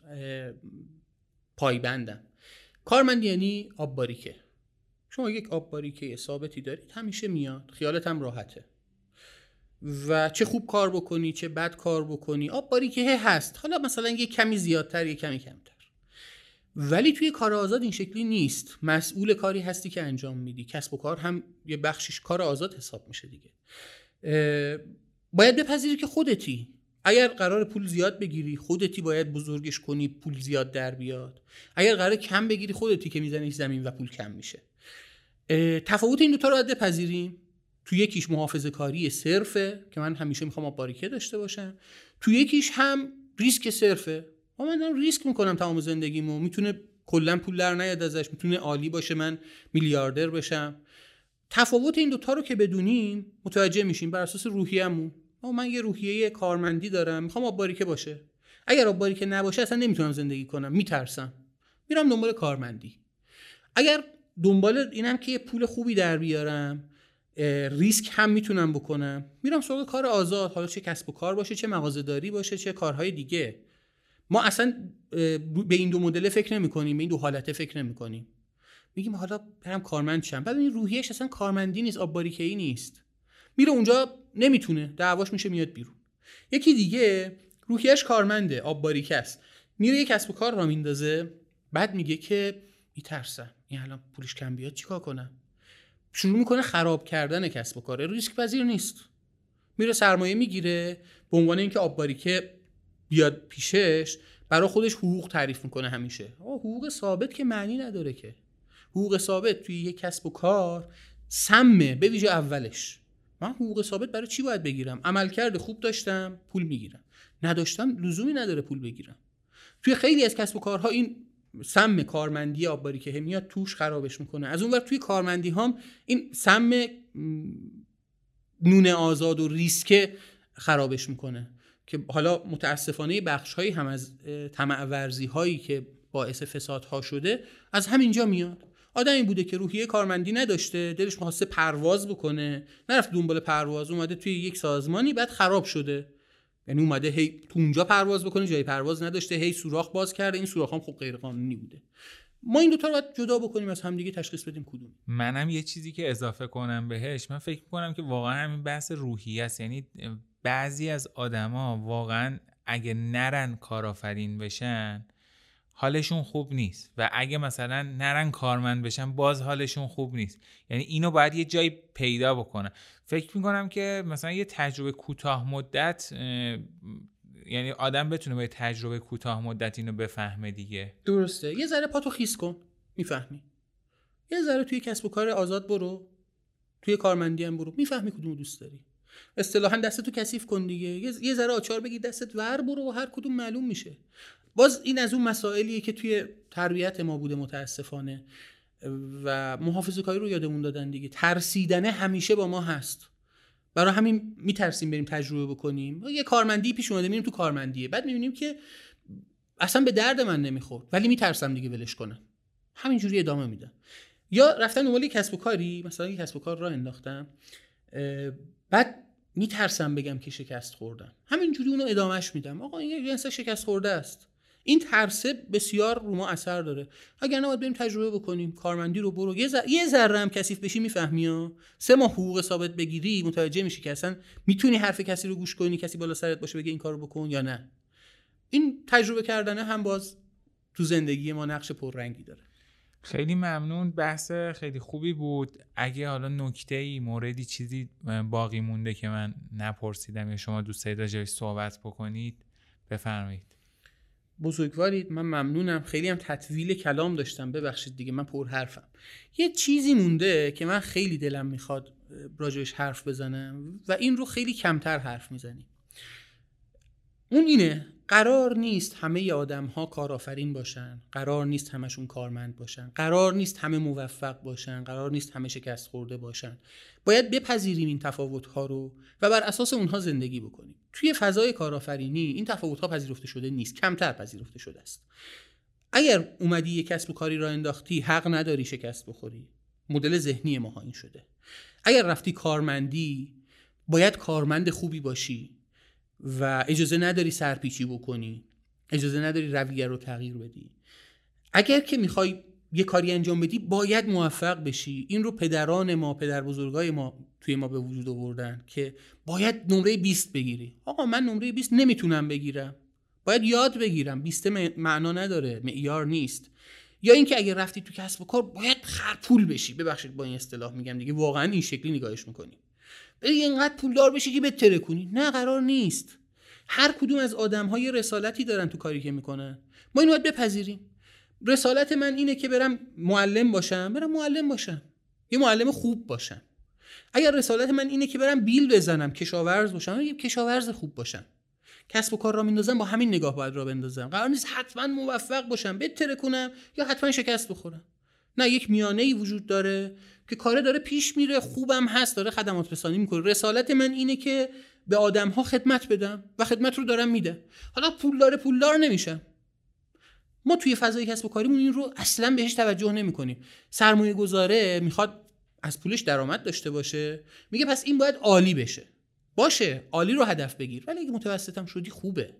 پایبندم. کارمند یعنی آب باریکه شما یک آب باریکه ثابتی دارید همیشه میاد. خیالت هم راحته. و چه خوب کار بکنی چه بد کار بکنی آب باریکه هست. حالا مثلا یه کمی زیادتر یه کمی کمتر. ولی توی کار آزاد این شکلی نیست. مسئول کاری هستی که انجام میدی. کسب و کار هم یه بخشش کار آزاد حساب میشه دیگه. باید بپذیری که خودتی. اگر قرار پول زیاد بگیری خودتی باید بزرگش کنی پول زیاد در بیاد. اگر قرار کم بگیری خودتی که می‌زنی زمین و پول کم میشه. تفاوت این دوتا رو باید بپذیریم. تو یکیش محافظه کاری صرفه که من همیشه می‌خوام باریکه داشته باشم. تو یکیش هم ریسک صرفه. و من دارم ریسک می‌کنم تمام زندگیمو. می‌تونه کلا پول در نیاد ازش. می‌تونه عالی باشه من میلیاردر بشم. تفاوت این دوتا رو که بدونیم متوجه میشیم بر اساس روحیه‌مون. من یه روحیه کارمندی دارم. می‌خوام آب باریکه باشه. اگر آب باریکه نباشه اصلا نمی‌تونم زندگی کنم. میترسم. میرم دنبال کارمندی. اگر دنبال اینم که یه پول خوبی در بیارم ریسک هم می‌تونم بکنم. میرم سراغ کار آزاد حالا چه کسب و کار باشه چه مغازه‌داری باشه چه کارهای دیگه. ما اصلا به این دو مدل فکر نمی کنیم به این دو حالته فکر نمی کنیم میگیم حالا برم کارمند شم. بعد این روحیش اصلا کارمندی نیست آب ای نیست. میره اونجا نمی‌تونه. دعواش میشه میاد بیرون. یکی دیگه روحیش کارمنده آب باریکه است. میره یه کسب و کار را میندازه. بعد میگه که میترسم. این الان پولش کم بیاد چیکار کنم؟ شروع می‌کنه خراب کردن کسب و کار. ریسک پذیر نیست. میره سرمایه می‌گیره. به عنوان اینکه آب باریکه بیاد پیشش برای خودش حقوق تعریف می‌کنه همیشه. حقوق ثابت که معنی نداره که. حقوق ثابت توی یک کسب و کار سمه به ویژه اولش. من حقوق ثابت برای چی باید بگیرم؟ عملکرد خوب داشتم پول می‌گیرم. نداشتم لزومی نداره پول بگیرم. توی خیلی از کسب و کارها این سم کارمندی آبباری که میاد توش خرابش می‌کنه. از اونور توی کارمندی هم این سم نون آزاد و ریسک خرابش می‌کنه. که حالا متاسفانه بخش هایی هم از طمع ورزی هایی که باعث فسادها شده از همینجا میاد. آدمی بوده که روحیه کارمندی نداشته دلش می‌خواسته پرواز بکنه نرفت دنبال پرواز اومده توی یک سازمانی بعد خراب شده. یعنی اومده هی اونجا پرواز بکنه جای پرواز نداشته هی سوراخ باز کرده. این سوراخ هم خب غیر قانونی بوده. ما این دوتا رو باید جدا بکنیم از همدیگه تشخیص بدیم کدوم. منم یه چیزی که اضافه کنم بهش من فکر کنم که واقعا همین بحث روحی است. یعنی بعضی از آدما واقعا اگه نرن کارآفرین بشن حالشون خوب نیست. و اگه مثلا نرن کارمند بشن باز حالشون خوب نیست. یعنی اینو باید یه جایی پیدا بکنن. فکر می‌کنم که مثلا یه تجربه کوتاه مدت یعنی آدم بتونه با تجربه کوتاه مدت اینو بفهمه دیگه. درسته. یه ذره پاتو خیس کن. می‌فهمی. یه ذره توی کسب و کار آزاد برو. توی کارمندی هم برو. می‌فهمی کدوم دوست داری. اصطلاحا دستتو کثیف کن دیگه. یه ذره آچار بگی دستت ور برو و هر کدوم معلوم میشه. باز این از اون مسائلیه که توی تربیت ما بوده متاسفانه. و محافظه کاری رو یادمون دادن دیگه. ترسیدنه همیشه با ما هست. برای همین میترسیم بریم تجربه بکنیم. یه کارمندی پیش اومده میریم تو کارمندیه. بعد می‌بینیم که اصلا به درد من نمی‌خورد. ولی میترسم دیگه ولش کنم. همینجوری ادامه میدم. یا رفتن دنبال کسب و کاری. مثلا یه کسب و کار را انداختم. بعد میترسم بگم که شکست خوردم. همینجوری اونو ادامهش میدم. آقا این یه شکست خورده است. این ترسه بسیار رو ما اثر داره. اگر نه بریم تجربه بکنیم کارمندی رو برو. یه, یه ذره هم کثیف بشی می‌فهمی ها. سه ماه حقوق ثابت بگیری متوجه میشی که اصلا می‌تونی حرف کسی رو گوش کنی کسی بالا سرت باشه بگه این کارو بکن یا نه. این تجربه کردنه هم باز تو زندگی ما نقش پررنگی داره. خیلی ممنون بحث خیلی خوبی بود. اگه حالا نکته ای موردی چیزی باقی مونده که من نپرسیدم یا شما دوست دارید صحبت بکنید بفرمایید. بزرگوارید من ممنونم. خیلی هم تطویل کلام داشتم ببخشید دیگه من پر حرفم. یه چیزی مونده که من خیلی دلم می‌خواد راجبش حرف بزنم و این رو خیلی کمتر حرف می‌زنیم. اون اینه قرار نیست همه آدم ها کارآفرین باشن. قرار نیست همشون کارمند باشن. قرار نیست همه موفق باشن. قرار نیست همه شکست خورده باشن. باید بپذیریم این تفاوت ها رو و بر اساس اونها زندگی بکنیم. توی فضای کارآفرینی این تفاوت ها پذیرفته شده نیست. کمتر پذیرفته شده است. اگر اومدی یه کسب و کاری را انداختی حق نداری شکست بخوری. مدل ذهنی ما این شده. اگر رفتی کارمندی باید کارمند خوبی باشی. و اجازه نداری سرپیچی بکنی. اجازه نداری رویه رو تغییر بدی. اگر که می‌خوای یه کاری انجام بدی باید موفق بشی. این رو پدران ما پدر بزرگای ما توی ما به وجود آوردن که باید نمره 20 بگیری. آقا من نمره 20 نمی‌تونم بگیرم. باید یاد بگیرم. 20 معنا نداره. معیار نیست. یا اینکه اگر رفتی تو کسب و کار باید خرپول بشی. ببخشید با این اصطلاح میگم دیگه. واقعا این شکلی نگاهش می‌کنیم بری اینقدر پولدار بشی که بتره کنی. نه قرار نیست. هر کدوم از آدم های رسالتی دارن تو کاری که می‌کنن. ما اینو باید بپذیریم. رسالت من اینه که برم معلم باشم. برم معلم باشم. یه معلم خوب باشم. اگر رسالت من اینه که برم بیل بزنم کشاورز باشم یه کشاورز خوب باشم. کسب و کار را میندازم با همین نگاه باید را بندازم. قرار نیست حتما موفق باشم بتره کنم یا حتما شکست بخورم. نه یک میانه ای وجود داره که کاره داره پیش میره خوبم هست داره خدمات رسانی می‌کنه. رسالت من اینه که به آدم ها خدمت بدم و خدمت رو دارم میده. حالا پولدار پولدار نمیشم ما توی فضای کسب و کاریمون این رو اصلا بهش توجه نمی‌کنیم. سرمایه گذاره می‌خواد از پولش درآمد داشته باشه. میگه پس این باید عالی بشه. باشه عالی رو هدف بگیر. ولی اگه متوسطم شدی خوبه.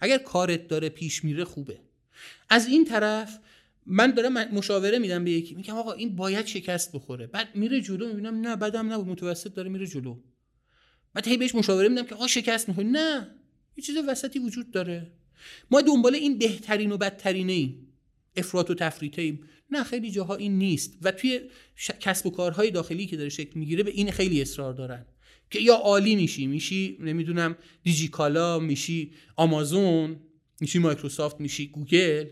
اگر کارت داره پیش میره خوبه. از این طرف من دارم مشاوره میدم به یکی. میگم آقا این باید شکست بخوره. بعد میره جلو می‌بینم نه بعدم نبود. متوسط داره میره جلو. بعد هی بهش مشاوره میدم که آقا شکست می‌خوره نه. یه چیز وسطی وجود داره. ما دنبال این بهترین و بدترینه ایم. افراط و تفریطه ایم. نه خیلی جاها این نیست. و توی کسب و کارهای داخلی که داره شکل می‌گیره به این خیلی اصرار دارن. که یا عالی میشی میشی نمی‌دونم دیجیکالا میشی آمازون میشی مایکروسافت میشی گوگل.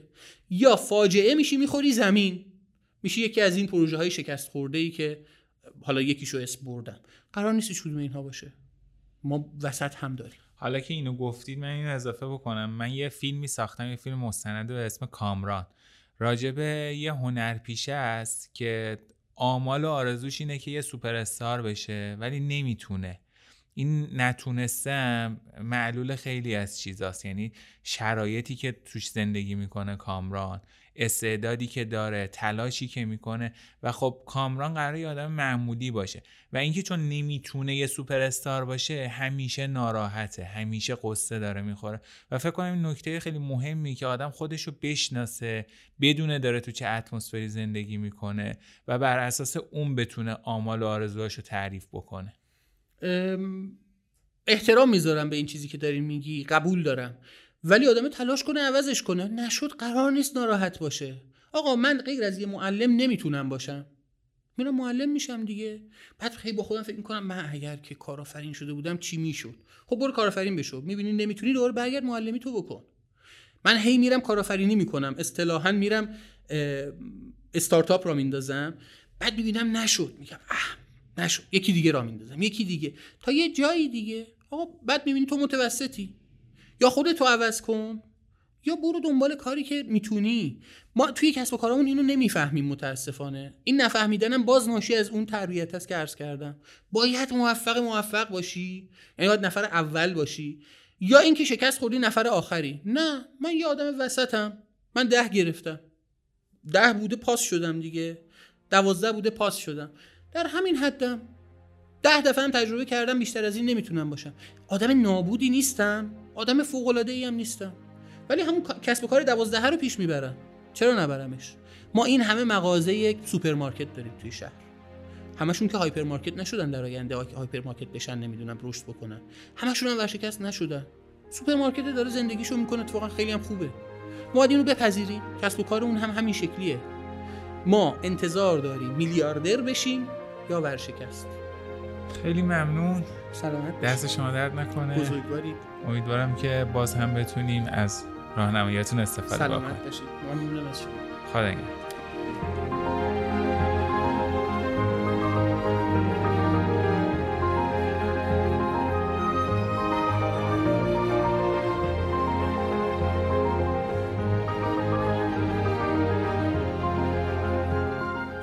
یا فاجعه میشی می‌خوری زمین. میشی یکی از این پروژه های شکست خورده ای که حالا یکیشو اسم بردم. قرار نیست کدوم اینها باشه. ما وسط هم داریم. حالا که اینو گفتید من این اضافه بکنم. من یه فیلمی ساختم یه فیلم مستند به اسم کامران. راجبه یه هنرپیشه است که آمال و آرزوش اینه که یه سوپر استار بشه ولی نمی‌تونه. این نتونستم معلول خیلی از چیزاست. یعنی شرایطی که توش زندگی می‌کنه کامران استعدادی که داره تلاشی که می‌کنه و خب کامران قرار آدم معمولی باشه. و اینکه چون نمی‌تونه یه سوپر استار باشه همیشه ناراحته همیشه قصه داره می‌خوره. و فکر کنم این نکته خیلی مهمی که آدم خودش رو بشناسه بدونه داره تو چه اتمسفری زندگی می‌کنه و بر اساس اون بتونه آمال و آرزوهاش رو تعریف بکنه. احترام می‌ذارم به این چیزی که دارین میگی قبول دارم. ولی آدم تلاش کنه عوضش کنه. نشد قرار نیست ناراحت باشه. آقا من غیر از یه معلم نمی‌تونم باشم. میرم معلم میشم دیگه. بعد خیلی با خودم فکر می‌کنم من اگر که کارآفرین شده بودم چی می‌شد؟ خب برو کارآفرین بشو. می‌بینی نمی‌تونی؟ دوباره برگرد معلمی تو بکن. من هی میرم کارآفرینی می‌کنم. اصطلاحا میرم استارتاپ را میندازم. بعد می‌بینم نشد. میگم اه نشد یکی دیگه را میندازم یکی دیگه. تا یه جایی دیگه. آقا بعد می‌بینی تو متوسطی. یا خودتو عوض کن. یا برو دنبال کاری که می‌تونی. ما توی کسب و کارمون اینو نمی‌فهمیم متاسفانه. این نفهمیدنم باز ناشی از اون تربیت است که عرض کردم. باید موفق موفق باشی. یعنی باید نفر اول باشی. یا اینکه شکست خوردی نفر آخری. نه من یه آدم وسطم. من ده گرفتم. ده بوده پاس شدم دیگه. دوازده بوده پاس شدم. در همین حدم. ده دفعه هم تجربه کردم بیشتر از این نمی‌تونم باشم. آدم نابودی نیستم. آدم فوق العاده ای هم نیستم. ولی همون کسب و کار دوازده رو پیش می‌برم. چرا نبرمش؟ ما این همه مغازه یک سوپرمارکت داریم توی شهر. همشون که هایپر مارکت نشدن در آینده هایپر مارکت بشن نمی‌دونم رشد بکنن. همشون هم ورشکست نشدن. سوپرمارکت داره زندگیشو می‌کنه اتفاقا خیلی هم خوبه. ما اینو بپذیریم. کسب و کار اون هم همین شکلیه. ما انتظار داریم میلیاردر بشیم. یا ورشکست. خیلی ممنون. سلامت دست شما درد نکنه. بزرگوارید امیدوارم که باز هم بتونیم از راهنماییاتون استفاده بکنیم. سلامت باشید ممنون از شما. خدا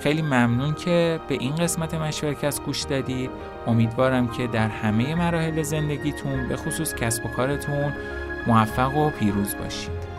خیلی ممنون که به این قسمت مشورکست گوش دادید امیدوارم که در همه مراحل زندگیتون به خصوص کسب و کارتون موفق و پیروز باشید.